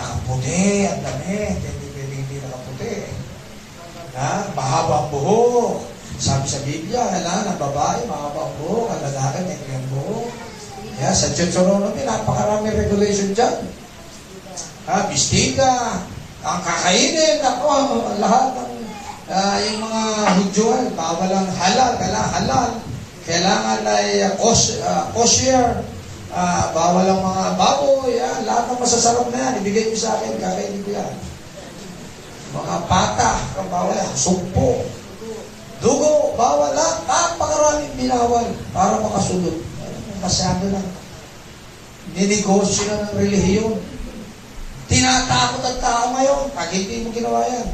nakaputi, ang damit, hindi pwede hindi nakaputi. Ha? Mahaba ang buhok. Sabi sa Biblia, kailangan ang babae, mahaba ang buhok, ang lalaki, may ang buhok. Yeah, sa Deuteronomy, napakarami regulation dyan. Ha, bistida, ang kakainin, ako, lahat ng ah, yung mga Hudyo, bawal ang halal, kailangan halal. Kailangan ay uh, kos, uh, kosher, ah, bawal ang mga baboy, yan, lahat ng masasarap na yan, ibigay niyo sa akin, kakainin ko yan. Mga pata, bawal yan, sumpo, dugo, bawal lahat, napakaraming binawal para makasunod. Masyado lang. Ninegosyo na ng relihiyon. Tinatakot ang tao ngayon. Pag hindi mo ginawa yan,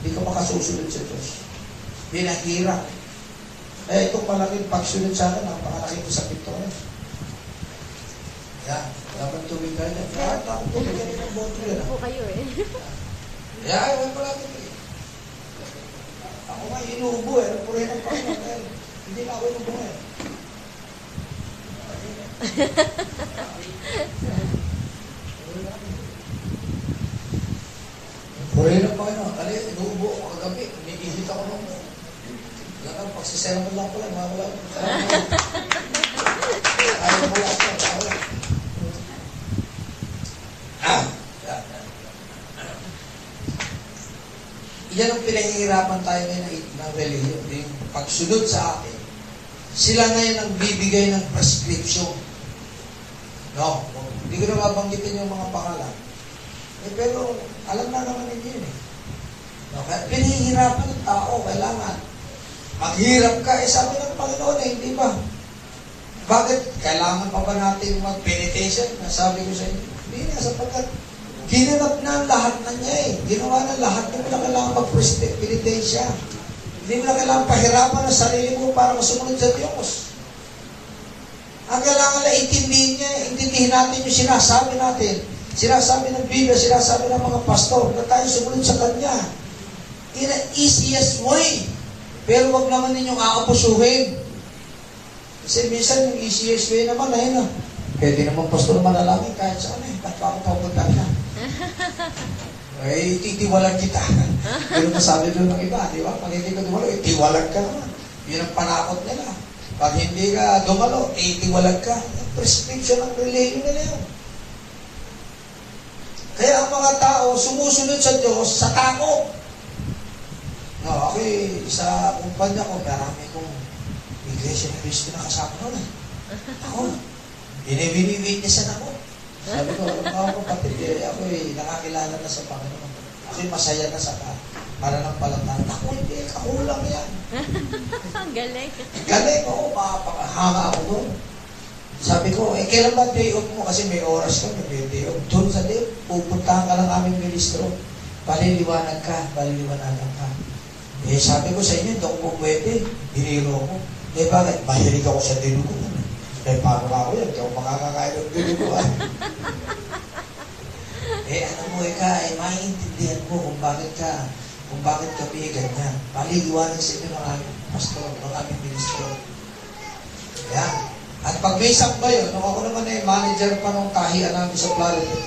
hindi ka makasusunod sa Diyos. Pinahirap. Eh, itong malaking pagsunod sa akin, napakalaking sakit to. Eh. Yan. Dapat tubig ka yan. Tubig ka rin ng boto yan. Po kayo eh. Yan, yan pala tubig. Ako nga inuubo eh. Purihin ang Panginoon. Eh. Hindi na ako inuubo eh. Purihin ang Panginoon. Kali, inuubo ako kagabi. Umiihit ako nung Lagang pagsisermon lang pala, mga wala. Ayaw mo lang lang. Ah! yan, yan. Yan ang pinahihirapan tayo ngayon ng, ng relihiyon. Yung pagsunod sa atin, sila ngayon ang bibigay ng prescription. No, hindi ko na babanggitin yung mga pangalan. Eh, pero alam na naman ninyo yun eh. No, kaya pinahihirapan ng tao, kailangan. Maghirap ka, eh sabi ng Panginoon eh, hindi ba? Bakit? Kailangan pa ba natin mag-meditation? Nasabi ko sa inyo, hindi na, sapagkat ginanap na ang lahat na niya eh. Ginawa na lahat, hindi mo na kailangan mag-meditation. Hindi mo na kailangan pahirapan ang sarili mo para masumunod sa Diyos. Ang kailangan na intindihin niya, intindihin natin yung sinasabi natin. Sinasabi ng Biblia, sinasabi ng mga pastor na tayo sumunod sa Kanya. In the easiest way. Pero wag naman ninyong aapusuhin. Kasi minsan yung easiest way naman na yun ah. Pwede naman pastor manalangin kahit saan eh. Ba't pa ako papunta na? Eh, titiwalag kita. *laughs* Pero masabi doon ng iba, di ba? Pag hindi ka dumalo, eh, tiwalag ka naman. Yun ang panakot nila. Pag hindi ka dumalo, eh, tiwalag ka. Prescription ng religion nila yun. Kaya ang mga tao sumusunod sa Diyos sa takot. No, ako eh, sa kumpanya ko, marami kong iglesia ni Cristo na kasama ko na. Ako, *laughs* binibini-witnessan ako. Sabi ko, mga kapatid, eh, ako eh, nakakilala na sa Panginoon. Ako eh, masaya na sa ka. Para ng palatang. Ako, hindi, kakulang yan. *laughs* Ang galing. Galing ako, makapakahanga ako doon. Sabi ko, eh, kailan ba day off mo? Kasi may oras kami, may day off. Doon sa day off, pupuntahan ka ng aming ministro. Paliliwanag ka, paliliwanagan ka. Eh, sabi ko sa inyo, hindi ako pwede. Biniro ko. Eh, bakit? Mahilig ako sa dinugo. Eh, paano nga ako yan? Ako makakakain ng dinugo. ah. *laughs* eh, ano mo eh ka, eh, maiintindihan mo kung bakit ka, kung bakit kami ganyan. Paliliwanag sa inyo ng aming pastor, ng aming ministro. Yan. At pag may sakba yun, nung ako naman eh, manager pa nung kahian namin sa Florida,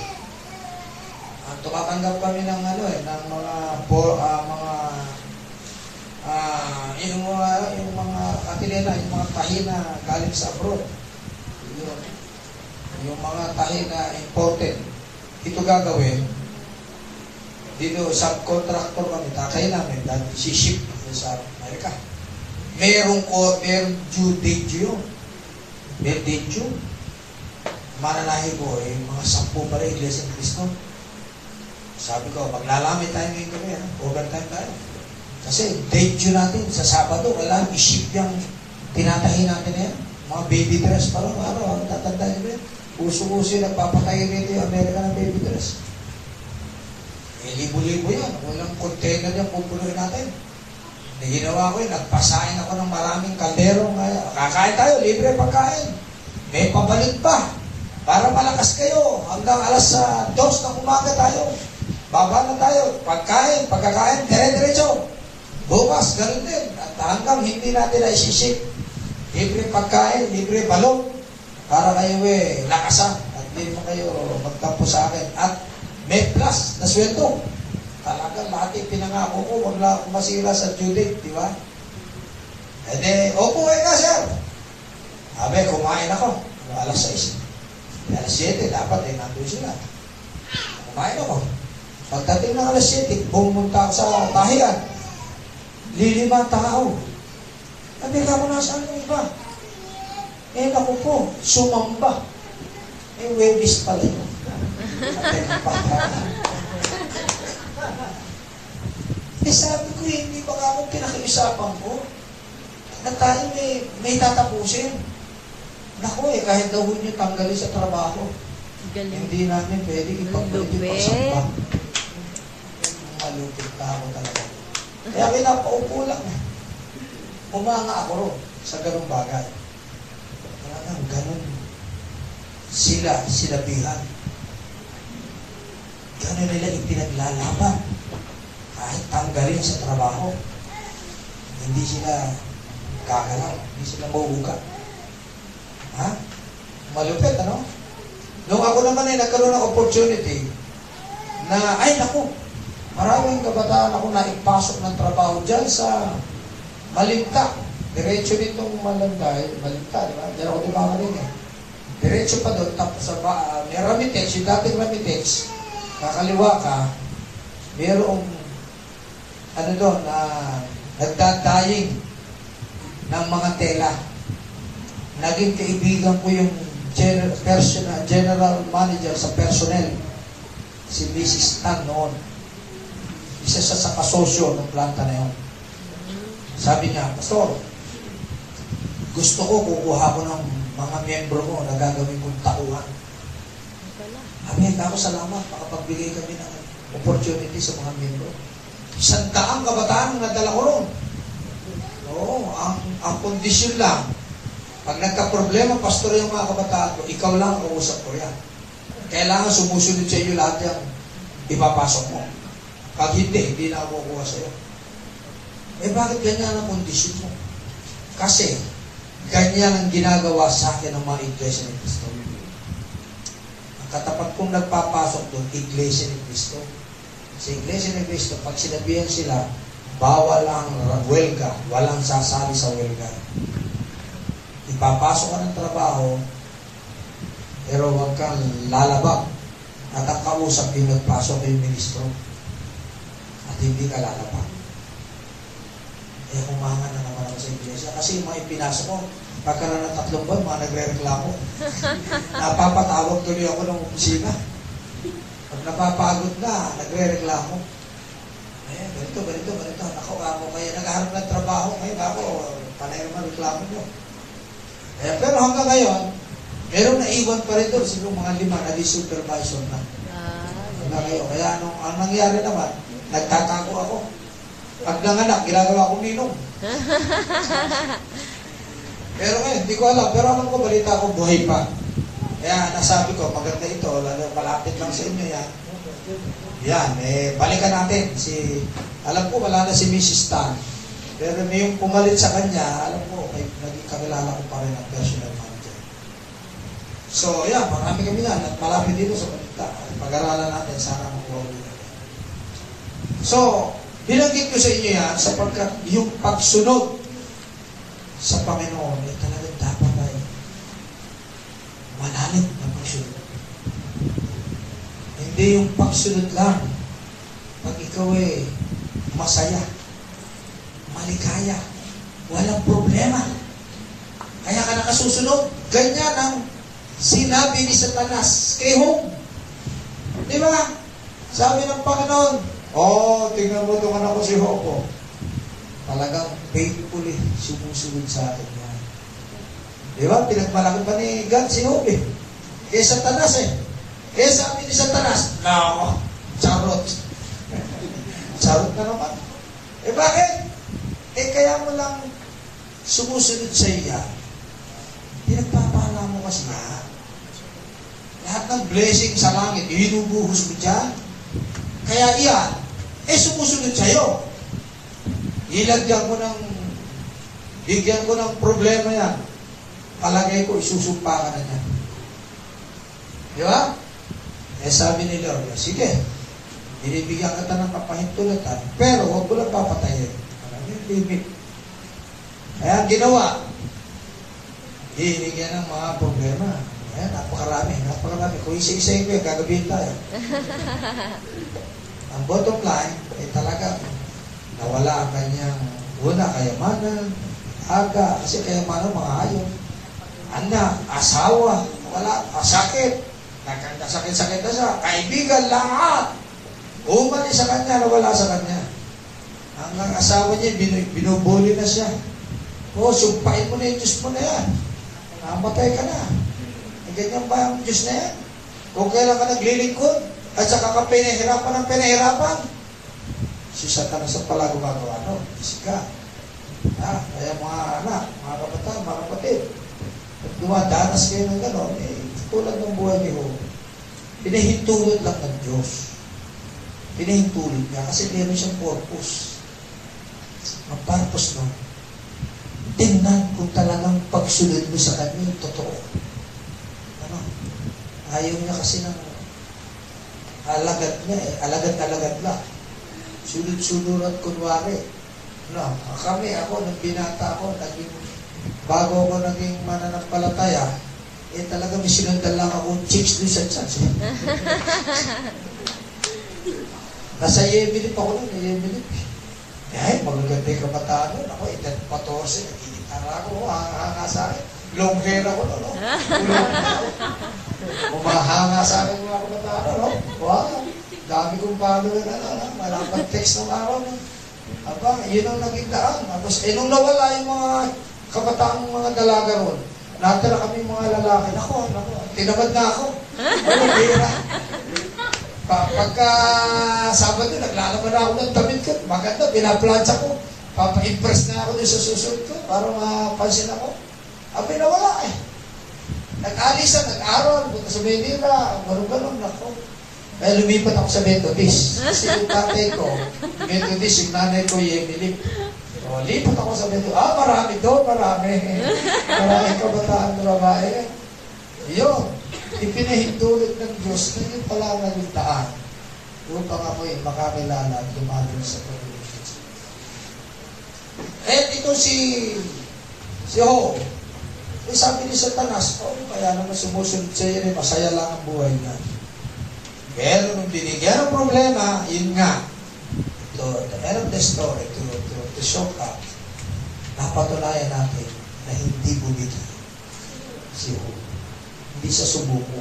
at tumatanggap kami ng ano eh, ng mga, por, ah, mga, ah, yung mga, yung mga katilena, yung mga tahi na galing sa abroad. Yun. Yung mga tahi na imported. Ito gagawin, dito, subcontractor kami, takay namin, dahil si-ship sa Amerika. Merong ko, merong due date yun. May date yun. Mananahi ko, eh, mga sampu pa rin, Iglesia ng Cristo. Sabi ko, maglalamit tayo ngayon kami, ha? overtime tayo. Kasi date yun natin, sa Sabado, kailangan i-ship yung tinatahi natin na yan. Mga baby dress pa lang, araw, ang tatandaan nyo yan. Uso-uso yung nagpapatay nito yung Amerika ng baby dress. Eh, libo-libo yan. Walang container yan, pupuloy natin. Na ginawa ko yun, nagpasahin ako ng maraming kaldero. Kakain tayo, libre pagkain. May pabalik pa. Para malakas kayo. Hanggang alas sa dos na umaga tayo. Baba na tayo. Pagkain, pagkakain, dire-diretso. Bukas, ganun din. At hanggang hindi natin na isisip. Libre pagkain, libre balong. Para kayo eh, lakasan. At hindi mo kayo magtampo sa akin. At may plus na sweldo. Talagang lahat yung pinangako ko, wag na akong masira sa due di ba? E de, opo eh ka, sir. Sabi, kumain ako. Alas 6. E, alas 7, dapat eh, nandun sila. Kumain ako. Pagdating ng alas 7, pumunta ako sa tahian. Lilima tao. Sabi ka mo nasaan yung iba? Eh, naku po, sumamba. Eh, Webis pala yun. *laughs* Eh sabi ko, eh, hindi ba akong pinakiusapan ko? Na tayo may, may tatapusin. Naku eh, kahit daw niyo tanggalin sa trabaho, galing. hindi namin pwede ipagpalit yung Lupit. pagsamba. Malupit ako talaga. Kaya *laughs* pinapaupo lang. eh. Umanga ako ro sa ganung bagay. Talagang ganun. Sila, sinabihan. Ganun nila ipinaglalaban. Kahit tanggalin sa trabaho. Hindi sila gagalaw. Hindi sila mauuga. Ha? Malupit, ano? Nung ako naman ay nagkaroon ng opportunity na, ay naku, maraming kabataan ako na ipasok ng trabaho dyan sa Malinta. Diretso nitong Malanday, Malinta, di ba? Diyan ako dumakaling eh. Diretso pa doon, tapos sa ba, uh, may Ramitex, yung dating Ramitex, kakaliwa ka, mayroong, ano doon, na nagdadaying ng mga tela. Naging kaibigan ko yung general, personal, general manager sa personnel, si Mrs. Tan noon. Isa siya sa kasosyo ng planta na yun. Sabi niya, Pastor, gusto ko kukuha ko ng mga miyembro mo na gagawin kong tauhan. Amen. Ako salamat. Makapagbigay kami ng opportunity sa mga miyembro. Isang daang kabataan ang nadala ko ron. Oo, ang, ang kondisyon lang, pag nagka-problema, pastor yung mga kabataan ko, ikaw lang ang kausap ko yan. Kailangan sumusunod sa iyo lahat yan. Ipapasok mo. Pag hindi, hindi na ako kukuha sa iyo. Eh bakit ganyan ang kondisyon mo? Kasi, ganyan ang ginagawa sa akin ng mga iglesia ni Kristo. Ang katapat kong nagpapasok doon, iglesia ni Kristo. Sa Iglesia ni Cristo, pag sinabihan sila, bawal ang welga, walang sasali sa welga. Ipapasok ka ng trabaho, pero huwag kang lalabag. At ang kausap yung nagpasok yung ministro. At hindi ka lalabag. Eh, humanga na naman ako sa iglesia. Kasi yung mga ipinasok ko, pagka na ng tatlong buwan, mga nagre-reklamo. *laughs* Napapatawag tuloy ako ng opisina. Pag napapagod na, nagre-reklamo. Eh, ganito, ganito, ganito. Ako, ako, kaya naghahanap ng trabaho. Ngayon ako, panay naman reklamo nyo. Eh, pero hanggang ngayon, meron na iwan pa rin doon. Siguro mga lima, naging supervisor na. Ah, Hanggang ngayon. Kaya anong, ang nangyari naman, nagtatago ako. Pag nanganak, ginagawa ko ninong. *laughs* pero ngayon, hindi ko alam. Pero alam ko, balita ko, buhay pa. Kaya nasabi ko, maganda ito, lalo malapit lang sa inyo yan. Yan, eh, balikan natin. Si, alam ko, wala na si Mrs. Tan. Pero may yung pumalit sa kanya, alam ko, may, naging kakilala ko pa rin ang personal manager. So, yan, marami kami yan. At malapit dito sa balita. Pag-aralan natin, sana makuha ulit. So, binanggit ko sa inyo yan sapagkat yung pagsunod sa Panginoon ay talagang dapat ay malalim na pagsunod. Hindi yung pagsunod lang. Pag ikaw ay masaya, maligaya, walang problema. Kaya ka nakasusunod. Ganyan ang sinabi ni Satanas kay Job. Di ba? Sabi ng Panginoon, Oh, tingnan mo itong anak ko si oh. Talagang faithfully sumusunod sa akin yan. Di ba? Pinagmalaki pa ni God si Job eh. Kaya Satanas eh. Kaya sabi ni Satanas, No, charot. *laughs* charot na naman. Eh bakit? Eh kaya mo lang sumusunod sa iya. Pinagpapala mo kasi na. Lahat ng blessing sa langit, inubuhos mo dyan. Kaya iyan, eh sumusunod sa'yo. Ilagyan ko ng, bigyan ko ng problema yan. Palagay ko, isusumpa ka na niya. Di ba? Eh sabi ni Lord, sige, binibigyan kita ng kapahintulatan, pero huwag ko lang papatayin. Alam yung limit. Kaya ang ginawa, hinigyan ng mga problema. Ayan, napakarami, napakarami. Kung isa-isayin ko yan, gagabihin tayo. *laughs* ang bottom line, ay talaga, nawala ang kanyang una, kayamanan, aga, kasi kayamanan, mga hayop, anak, asawa, wala, sakit, nagkakasakit-sakit na siya, kaibigan, lahat, umalis sa kanya, nawala sa kanya. Ang asawa niya, binu- binubuli na siya. O, sumpain mo na yung Diyos mo na yan. Namatay ka na. E, ganyan ba ang Diyos na yan? Kung kailan ka naglilingkod, at saka ka pinahirapan ng pinahirapan, si Satanas ang pala gumagawa, no? Isika. Ha? Kaya mga anak, mga kabataan, mga kapatid, at dumadanas kayo ng gano'n, eh, tulad ng buhay ni Job, pinahintulot lang ng Diyos. Pinahintulot niya kasi meron siyang purpose. Ang purpose no, tingnan kung talagang pagsunod mo sa kanya totoo. Ano? Ayaw niya kasi ng alagad niya eh. Alagad-alagad lang. Sunod-sunod at kunwari. No, kami, ako, nung binata ako, naging, bago ako naging mananampalataya, eh talaga may sinundan lang akong chicks doon sa church. Eh. *laughs* Nasa Yemenit ako nun, Yemenit. Eh, magaganda yung kabataan nun. Ako, edad 14, nagigitara ako, hanga sa akin. Long hair ako nun, no? *laughs* Umahanga sa akin mga kabataan, no? Wow, dami kong follower na, no? Malapag text ng araw, no? Aba, yun ang naging daan. Tapos, eh, nung nawala yung mga kabataang mga dalaga ron, natira kami mga lalaki. Nako, nako, tinamad na ako. Ano, bira. *laughs* Pa, pagka Sabado, naglalaban na ako ng damit ko. Maganda, pinaplansya ko. Papa-impress na ako dun sa susunod ko para mapansin ako. Abi nawala eh. Nag-alis na, nag-aral, punta sa Manila, ganun-ganun, nako. Kaya lumipat ako sa Methodist. Kasi yung tatay ko, Methodist, yung nanay ko, Yemilip. So, lipat ako sa Methodist. Ah, marami doon, marami. Marami kabataan na babae. Yun, ipinahintulot ng Diyos na yun pala ang naging daan upang ako'y makakilala at lumalim sa Panginoon. Eh, ito si si Ho. Eh, sabi ni Satanas, oh, kaya naman sumusunod sa iyo, eh, masaya lang ang buhay niya. Pero nung binigyan ng problema, yun nga, to the end of the story, to, to, to show up, napatunayan natin na hindi bumiti si Ho. Hindi siya sumuko.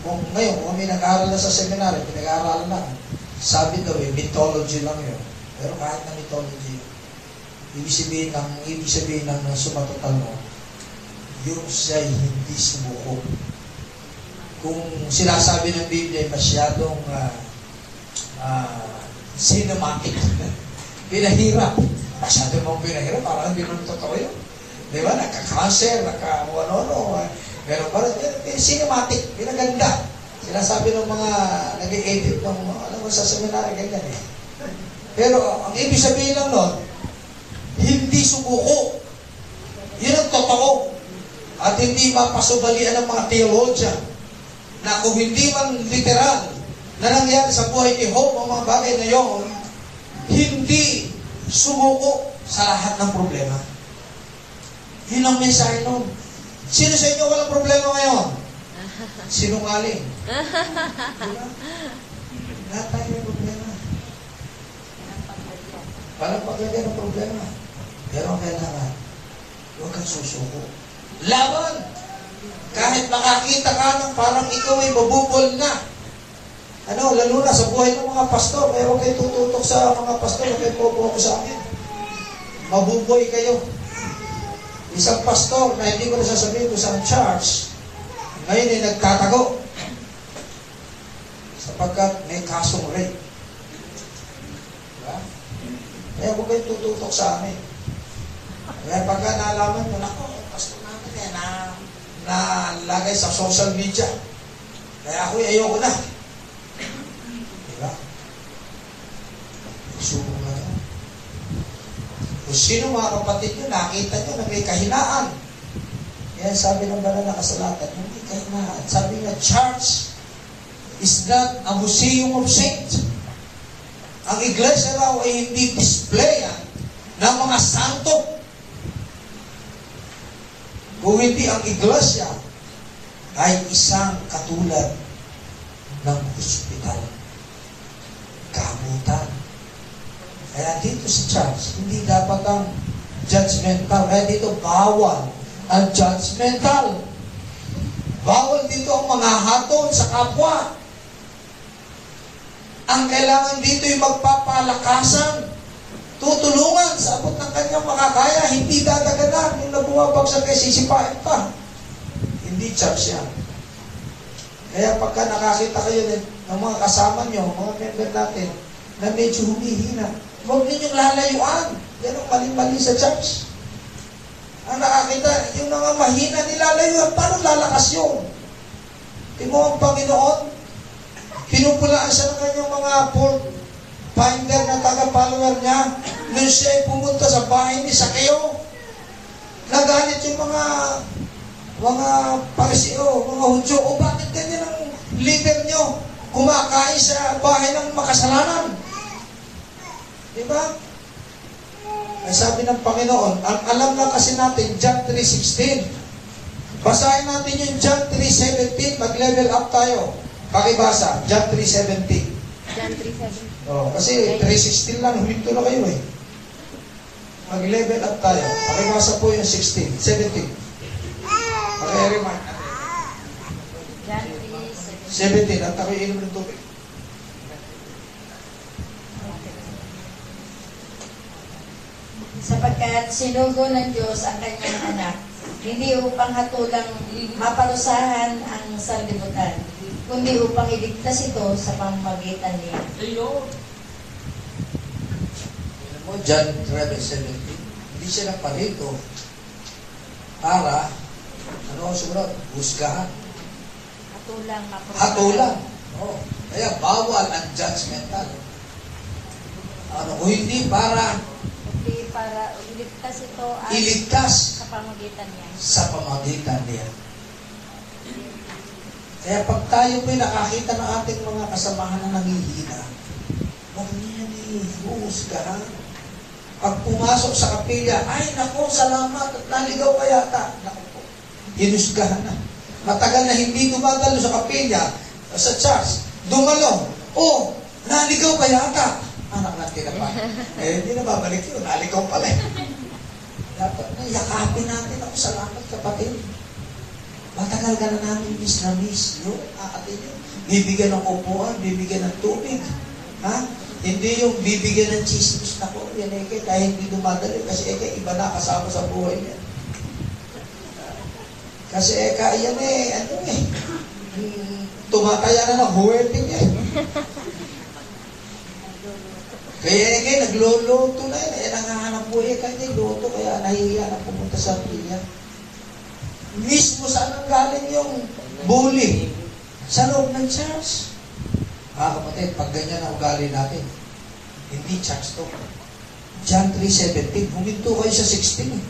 Kung ngayon, kung may nag-aaral na sa seminary, pinag-aaralan na, sabi daw eh, mythology lang yun. Pero kahit na mythology, ibig sabihin ng, ibig sabihin ng sumatotal mo, yung siya'y hindi sumuko. Kung sinasabi ng Biblia masyadong uh, uh, cinematic, *laughs* pinahirap. Masyado mong pinahirap, parang hindi naman totoo yun. Di ba? Nagka-cancer, nagka-ano-ano. Pero parang eh, cinematic, pinaganda. Sinasabi ng mga nag-edit ng, ano mo sa seminary, ganyan eh. Pero ang ibig sabihin lang nun, hindi sumuko. Yun ang totoo. At hindi mapasubalian ng mga theologian na kung hindi man literal na nangyari sa buhay ni Job ang mga bagay na yon, hindi sumuko sa lahat ng problema. Yun ang mensahe nun. Sino sa inyo walang problema ngayon? Sinungaling. Diba? Lahat tayo may problema. Parang paglagyan ng problema. Pero ang kailangan, huwag kang susuko. Laban! Kahit makakita ka ng parang ikaw ay mabubol na. Ano, lalo na sa buhay ng mga pastor, eh, huwag kayo tututok sa mga pastor, huwag kayo pupuha ko sa akin. Mabuboy kayo. Isang pastor na hindi ko na sasabihin kung saan church, ngayon ay nagtatago. Sapagkat may kasong rape. Diba? Kaya huwag kayo tututok sa amin. Kaya pagka nalaman mo, nako, pastor namin eh, na, na lagay sa social media. Kaya ako ayoko na. Diba? Subo na yun. Kung sino mga kapatid nyo, nakita nyo na may kahinaan. Yan sabi ng banal na kasalatan, hindi kahinaan. Sabi nga, church is not a museum of saints. Ang iglesia raw ay hindi displayan ng mga santo. Hindi ang iglesia ay isang katulad ng ospital. Kamutan. Kaya dito sa church, hindi dapat ang judgmental. Kaya dito bawal ang judgmental. Bawal dito ang mga haton sa kapwa. Ang kailangan dito yung magpapalakasan, tutulungan sa abot ng kanyang makakaya, hindi dadaganan yung nabumabagsak kay sisipain pa. Hindi church yan. Kaya pagka nakakita kayo ng, ng mga kasama nyo, mga member natin, na medyo humihina, huwag ninyong lalayuan. Yan ang mali-mali sa church. Ang nakakita, yung mga mahina nilalayuan, paano lalakas yun? Tingnan ang Panginoon, pinupulaan siya ng kanyang mga port finder na taga-follower niya nung siya ay pumunta sa bahay ni Sakeo. Nagalit yung mga mga pariseo, mga hudyo, o bakit ganyan ang leader nyo kumakain sa bahay ng makasalanan? Di ba? Ay sabi ng Panginoon, ang alam lang kasi natin, John 3.16. Basahin natin yung John 3.17, mag-level up tayo. Pakibasa, John 3.17. John 3.7. Oh, kasi 3.16 lang, huminto na kayo eh. Mag-level up tayo. Pakibasa po yung 16, 17. Paki-remind natin. John 3.7. 17, at ako'y inom ng tubig. sapagkat sinugo ng Diyos ang kanyang anak, hindi upang hatulang maparusahan ang sanlibutan, kundi upang iligtas ito sa pamamagitan niya. Ayun. Alam mo, John 11.17, hindi siya nagparito para, ano ang sumunod? Husgahan. Hatulang maparusahan. Hatulan. Oh, kaya bawal ang judgmental. Ano, kung hindi para Kundi para iligtas ito at iligtas sa pamagitan niya. sa pamagitan niya. Kaya pag tayo po'y nakakita ng ating mga kasamahan na nangihina, huwag niya ni huhusgahan. Pag pumasok sa kapilya, ay nako, salamat at naligaw ka yata. Nako po, hinusgahan na. Matagal na hindi dumadalo sa kapilya, sa church, dumalo. Oh, naligaw ka yata. Anak natin na pa. Eh, hindi na babalik yun. Naligaw pala eh. Dapat na yakapin natin ako. Salamat kapatid. Matagal ka na namin miss na miss. Yung aatin yun. Bibigyan ng upuan, bibigyan ng tubig. Ha? Hindi yung bibigyan ng chismis na ko. Yan eke, dahil hindi dumadali. Kasi eke, iba na kasama sa buhay niya. Kasi eka, yan eh, ano eh. hmm, Tumataya na ng huweting eh. Kaya eke, nagluluto na yun. Eh, nangahanap buhay kanya, luto. Kaya nahihiya na pumunta sa pinya. Mismo saan ang galing yung bully? Sa loob ng church. Mga kapatid, pag ganyan ang ugali natin, hindi church to. John 3.17, huminto kayo sa 16 eh.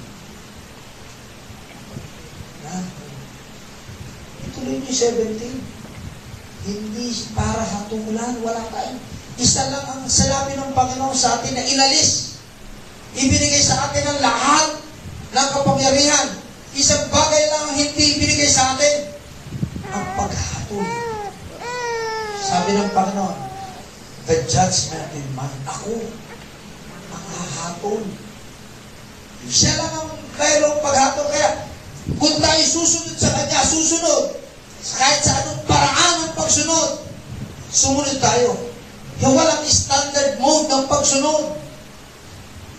Na? Ituloy niyo yung 17. Hindi para hatulan, wala tayo. Isa lang ang salabi ng Panginoon sa atin na inalis. Ibinigay sa atin ang lahat ng kapangyarihan. Isang bagay lang ang hindi ibinigay sa atin. Ang paghatol. Sabi ng Panginoon, the judgment in mine. Ako, ang hahatol. Siya lang ang mayroong paghatol. Kaya, kung tayo susunod sa Kanya, susunod. Kahit sa anong paraan ng pagsunod, sumunod tayo. Yung walang standard mode ng pagsunod.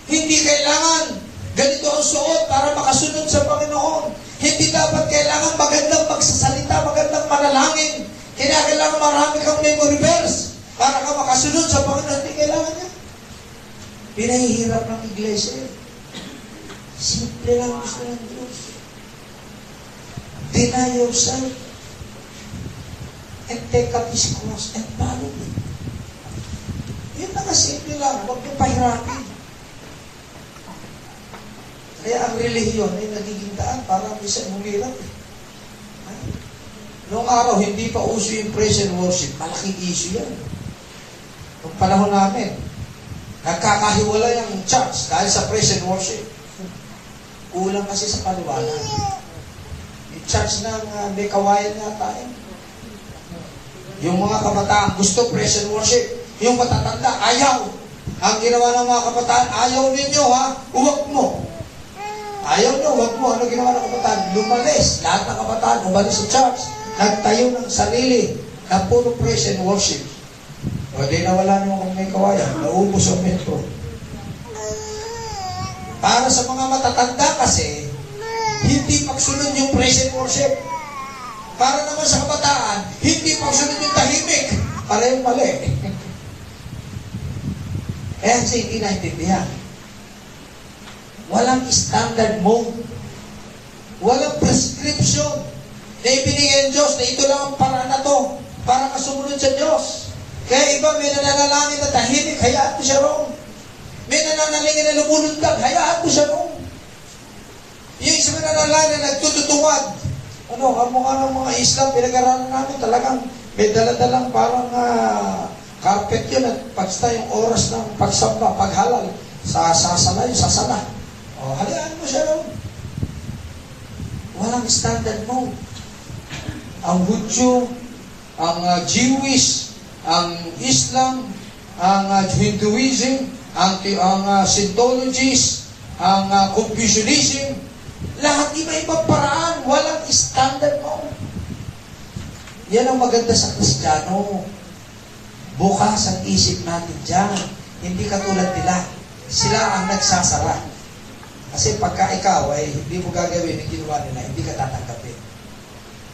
Hindi kailangan ganito ang suot para makasunod sa Panginoon. Hindi dapat kailangan magandang magsasalita, magandang manalangin. Kinakailangan marami kang memory verse para ka makasunod sa Panginoon. Hindi kailangan niya. Pinahihirap ng iglesia. Simple lang gusto ng Diyos. Deny yourself and take up His cross and follow me. Yun na simple lang. Huwag niyo pahirapin. Kaya ang relihiyon ay nagiging daan para minsan humirap. Eh. Noong araw, hindi pa uso yung praise and worship. Malaking issue yan. Noong panahon namin, nagkakahiwala yung church dahil sa praise and worship. Kulang kasi sa paliwanag. Yung church ng uh, may kawayan yata eh. Yung mga kabataan gusto praise and worship. Yung matatanda, ayaw. Ang ginawa ng mga kabataan, ayaw ninyo ha, uwak mo. Ayaw nyo, wag mo. Ano ginawa ng kabataan? Lumalis. Lahat ng kabataan, umalis sa church. Nagtayo ng sarili na puro praise and worship. O di nawala nyo kung may kawayan. Naubos ang metro. Para sa mga matatanda kasi, hindi pagsunod yung praise and worship. Para naman sa kabataan, hindi pagsunod yung tahimik. Parehong mali. *laughs* Kaya kasi hindi naintindihan. Walang standard mode. Walang prescription na ibinigay ng Diyos na ito lang ang paraan na to para kasumunod sa Diyos. Kaya iba may nananalangin na tahimik, hayaan mo siya roon. May nananalangin na lumulundag, hayaan mo siya roon. Yung isa may nananalangin na nagtututuwad. Ano, kamukha ng mga Islam, pinag-aralan namin talagang may daladalang parang uh, carpet yun at pagsta yung oras ng pagsamba, paghalal, sa sasala yung sasala. O, halayaan mo siya roon. Walang standard mode. Ang Hudyo, ang uh, Jewish, ang Islam, ang uh, Hinduism, ang, ang uh, Scientologies, ang uh, Confucianism, lahat iba-ibang paraan, walang standard mode. Yan ang maganda sa Kristiyano. Bukas ang isip natin dyan. Hindi katulad nila. Sila ang nagsasara. Kasi pagka ikaw ay hindi mo gagawin ang ginawa nila, hindi ka tatanggapin.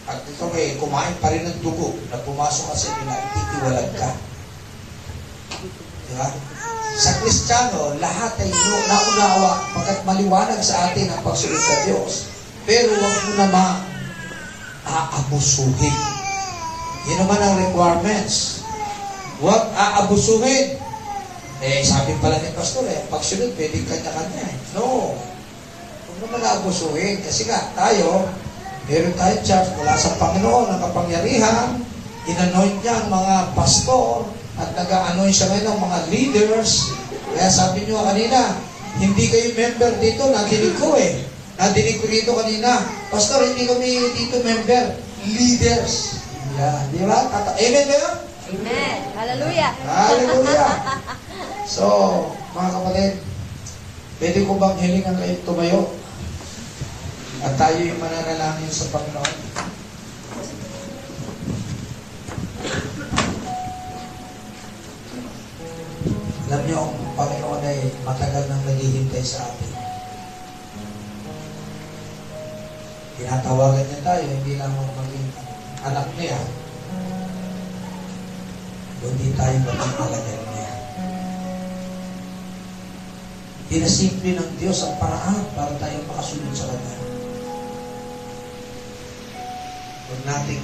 Pag ikaw ay kumain pa rin ng dugo na pumasok ka sa nila, ititiwalag ka. Di ba? Sa Kristiyano, lahat ay naunawa pagkat maliwanag sa atin ang pagsunod sa Diyos. Pero huwag mo naman aabusuhin. Yun naman ang requirements. Huwag aabusuhin. Eh, sabi pala ni Pastor, eh, pagsunod, pwedeng kanya-kanya. Eh. No. Huwag naman aabusuhin. Kasi nga, tayo, Meron tayong church mula sa Panginoon ng kapangyarihan, inanoint niya ang mga pastor at nag-anoint siya ngayon ng mga leaders. Kaya sabi niyo kanina, hindi kayo member dito, nadinig ko eh. Nadinig ko dito kanina, Pastor, hindi kami dito member, leaders. Yeah, di ba? Amen yun? Amen. Hallelujah. Hallelujah! *laughs* So, mga kapatid, pwede ko bang hilingan kayo tumayo? At tayo yung mananalangin sa Panginoon. Alam niyo, ang Panginoon ay matagal nang naghihintay sa atin. Tinatawagan niya tayo, hindi lamang maging anak niya, kundi tayo maging alagad niya. Pinasimple ng Diyos ang paraan para tayo makasunod sa Kanya. Huwag nating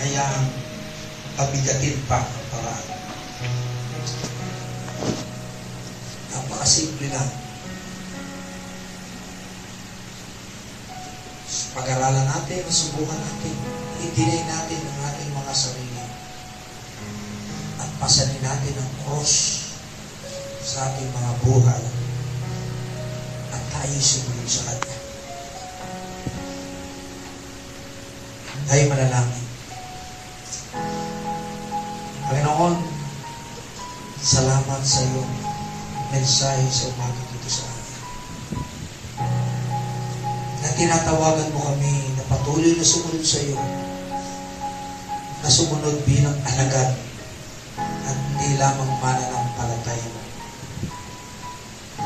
hayaang pabigatin pa ang paraan. Napakasimple lang. Pag-aralan natin, subukan natin, i-deny natin ang ating mga sarili. At pasanin natin ang cross sa ating mga buhay. At tayo sumunod sa Kanya. Tayo manalangin. Panginoon, salamat sa iyong mensahe sa umaga dito sa amin. Na tinatawagan mo kami na patuloy na sumunod sa iyo. Na sumunod bilang alagad at hindi lamang mananampalataya mo.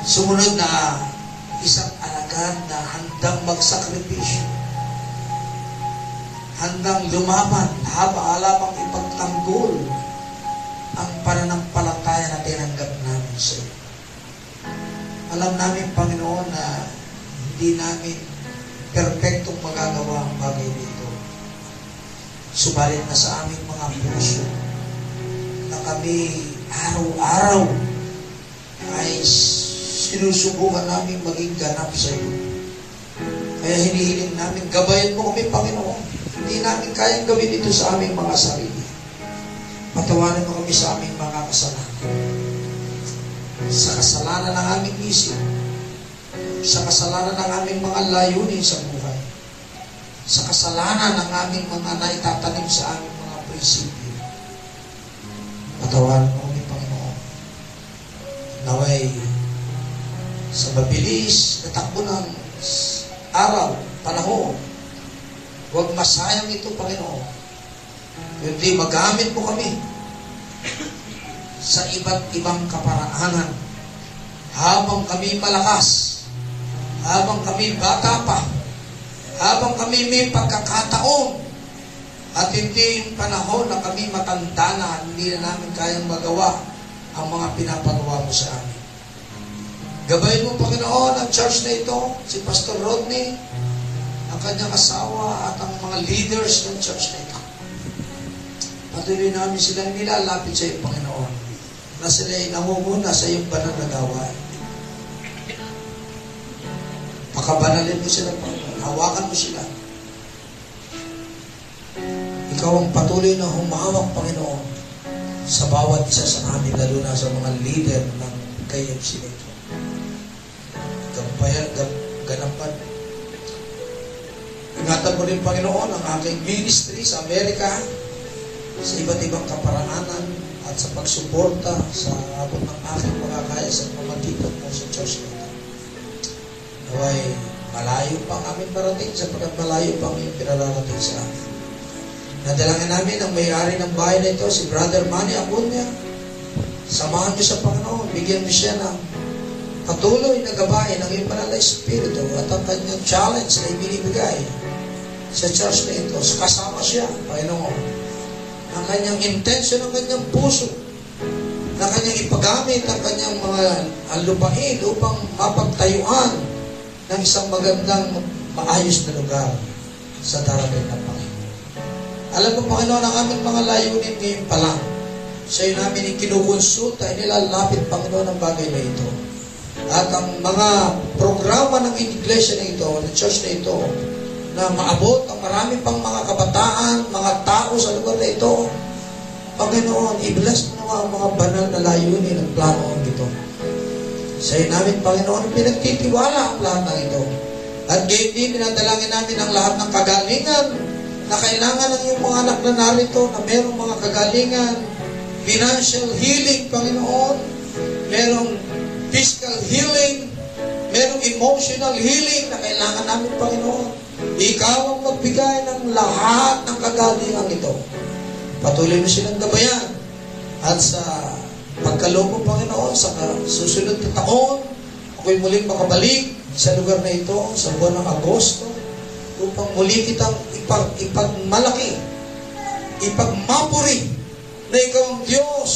Sumunod na isang alagad na handang magsakripisyo. Handang lumaban, haba alamang ipagtanggol ang pananampalataya na tinanggap namin sa iyo. Alam namin, Panginoon, na hindi namin perpektong magagawa ang bagay dito. Subalit na sa aming mga puso na kami araw-araw ay sinusubukan namin maging ganap sa iyo. Kaya hinihiling namin, gabayan mo kami, Panginoon. Hindi namin kayang gawin ito sa aming mga sarili. Patawanan mo kami sa aming mga kasalanan. Sa kasalanan ng aming isip, sa kasalanan ng aming mga layunin sa buhay, sa kasalanan ng aming mga naitatanim sa aming mga prinsipyo. Patawaran mo kami, Panginoon. Naway, sa mabilis na takbo ng araw, panahon, huwag masayang ito, Panginoon. Kundi magamit mo kami sa iba't ibang kaparaanan habang kami malakas, habang kami bata pa, habang kami may pagkakataon, at hindi yung panahon na kami matanda na hindi na namin kayang magawa ang mga pinapagawa mo sa amin. Gabayin mo, Panginoon, ang church na ito, si Pastor Rodney, ang kanyang asawa at ang mga leaders ng church na ito. Patuloy namin silang nilalapit sa iyo, Panginoon, na sila ay namumuna sa iyong banal na gawain. Pakabanalin mo sila, Panginoon. Hawakan mo sila. Ikaw ang patuloy na humawak, Panginoon, sa bawat isa sa amin, lalo na sa mga leader ng KFC Ingatan mo rin, Panginoon, ang aking ministry sa Amerika, sa iba't ibang kaparaanan, at sa pagsuporta sa abot ng aking mga kaya sa pamagitan mo sa church na ito. Naway, malayo pa aming parating sapagkat malayo pa iyong pinararating sa amin. Nadalangin namin ang may-ari ng bahay na ito, si Brother Manny Acuña. Samahan niyo sa Panginoon, bigyan niyo siya ng patuloy na gabain ng iyong banal na Espiritu at ang kanyang challenge na ibinibigay sa church na ito. Kasama siya, Panginoon ang kanyang intention, ang kanyang puso, na kanyang ipagamit ang kanyang mga lupain upang mapagtayuan ng isang magandang maayos na lugar sa darating na Panginoon. Alam mo, Panginoon, ang aming mga layunin ngayon pa lang. Sa iyo namin ikinukonsulta, inilalapit, Panginoon, ang bagay na ito. At ang mga programa ng iglesia na ito, ng church na ito, na maabot ang marami pang mga kabataan, mga tao sa lugar na ito. Panginoon, i-bless mo ang mga banal na layunin ng plano ito. Sa namin, Panginoon, pinagtitiwala ang lahat ng ito. At gayon pinadalangin namin ang lahat ng kagalingan na kailangan ng iyong mga anak na narito na merong mga kagalingan, financial healing, Panginoon, merong physical healing, merong emotional healing na kailangan namin, Panginoon. Ikaw ang magbigay ng lahat ng kagalingan ito. Patuloy mo silang gabayan. At sa pagkaloob Panginoon, sa susunod na taon, ako'y muling makabalik sa lugar na ito, sa buwan ng Agosto, upang muli kitang ipag, ipagmalaki, ipagmapuri na ikaw ang Diyos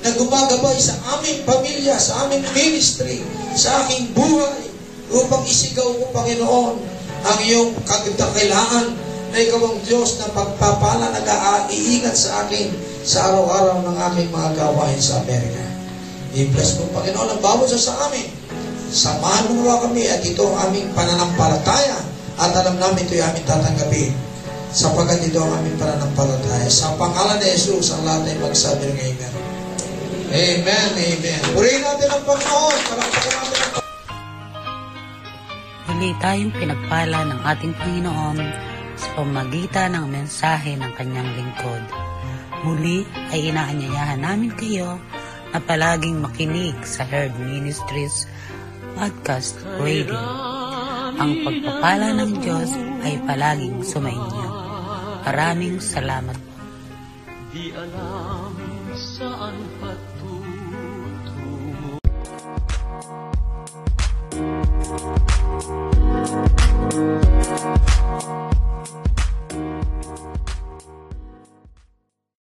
na gumagabay sa aming pamilya, sa aming ministry, sa aking buhay, upang isigaw ko, Panginoon, ang iyong kagdakilaan na ikaw ang Diyos na pagpapala, nag-iingat sa akin sa araw-araw ng aking mga gawain sa Amerika. I-bless mo, Panginoon, ang bawat sa sa amin. Samahan mo kami at ito ang aming pananampalataya at alam namin ito ay aming tatanggapin sapagkat ito ang aming pananampalataya. Sa pangalan ni Jesus, ang lahat ay magsabi ng Amen. Amen, Amen. Purihin natin ang Panginoon. Palakpakan natin ang Muli tayong pinagpala ng ating Panginoon sa pamagitan ng mensahe ng kanyang lingkod. Muli ay inaanyayahan namin kayo na palaging makinig sa Herd Ministries Podcast Radio. Ang pagpapala ng Diyos ay palaging sumainyo. Maraming salamat po. Di alam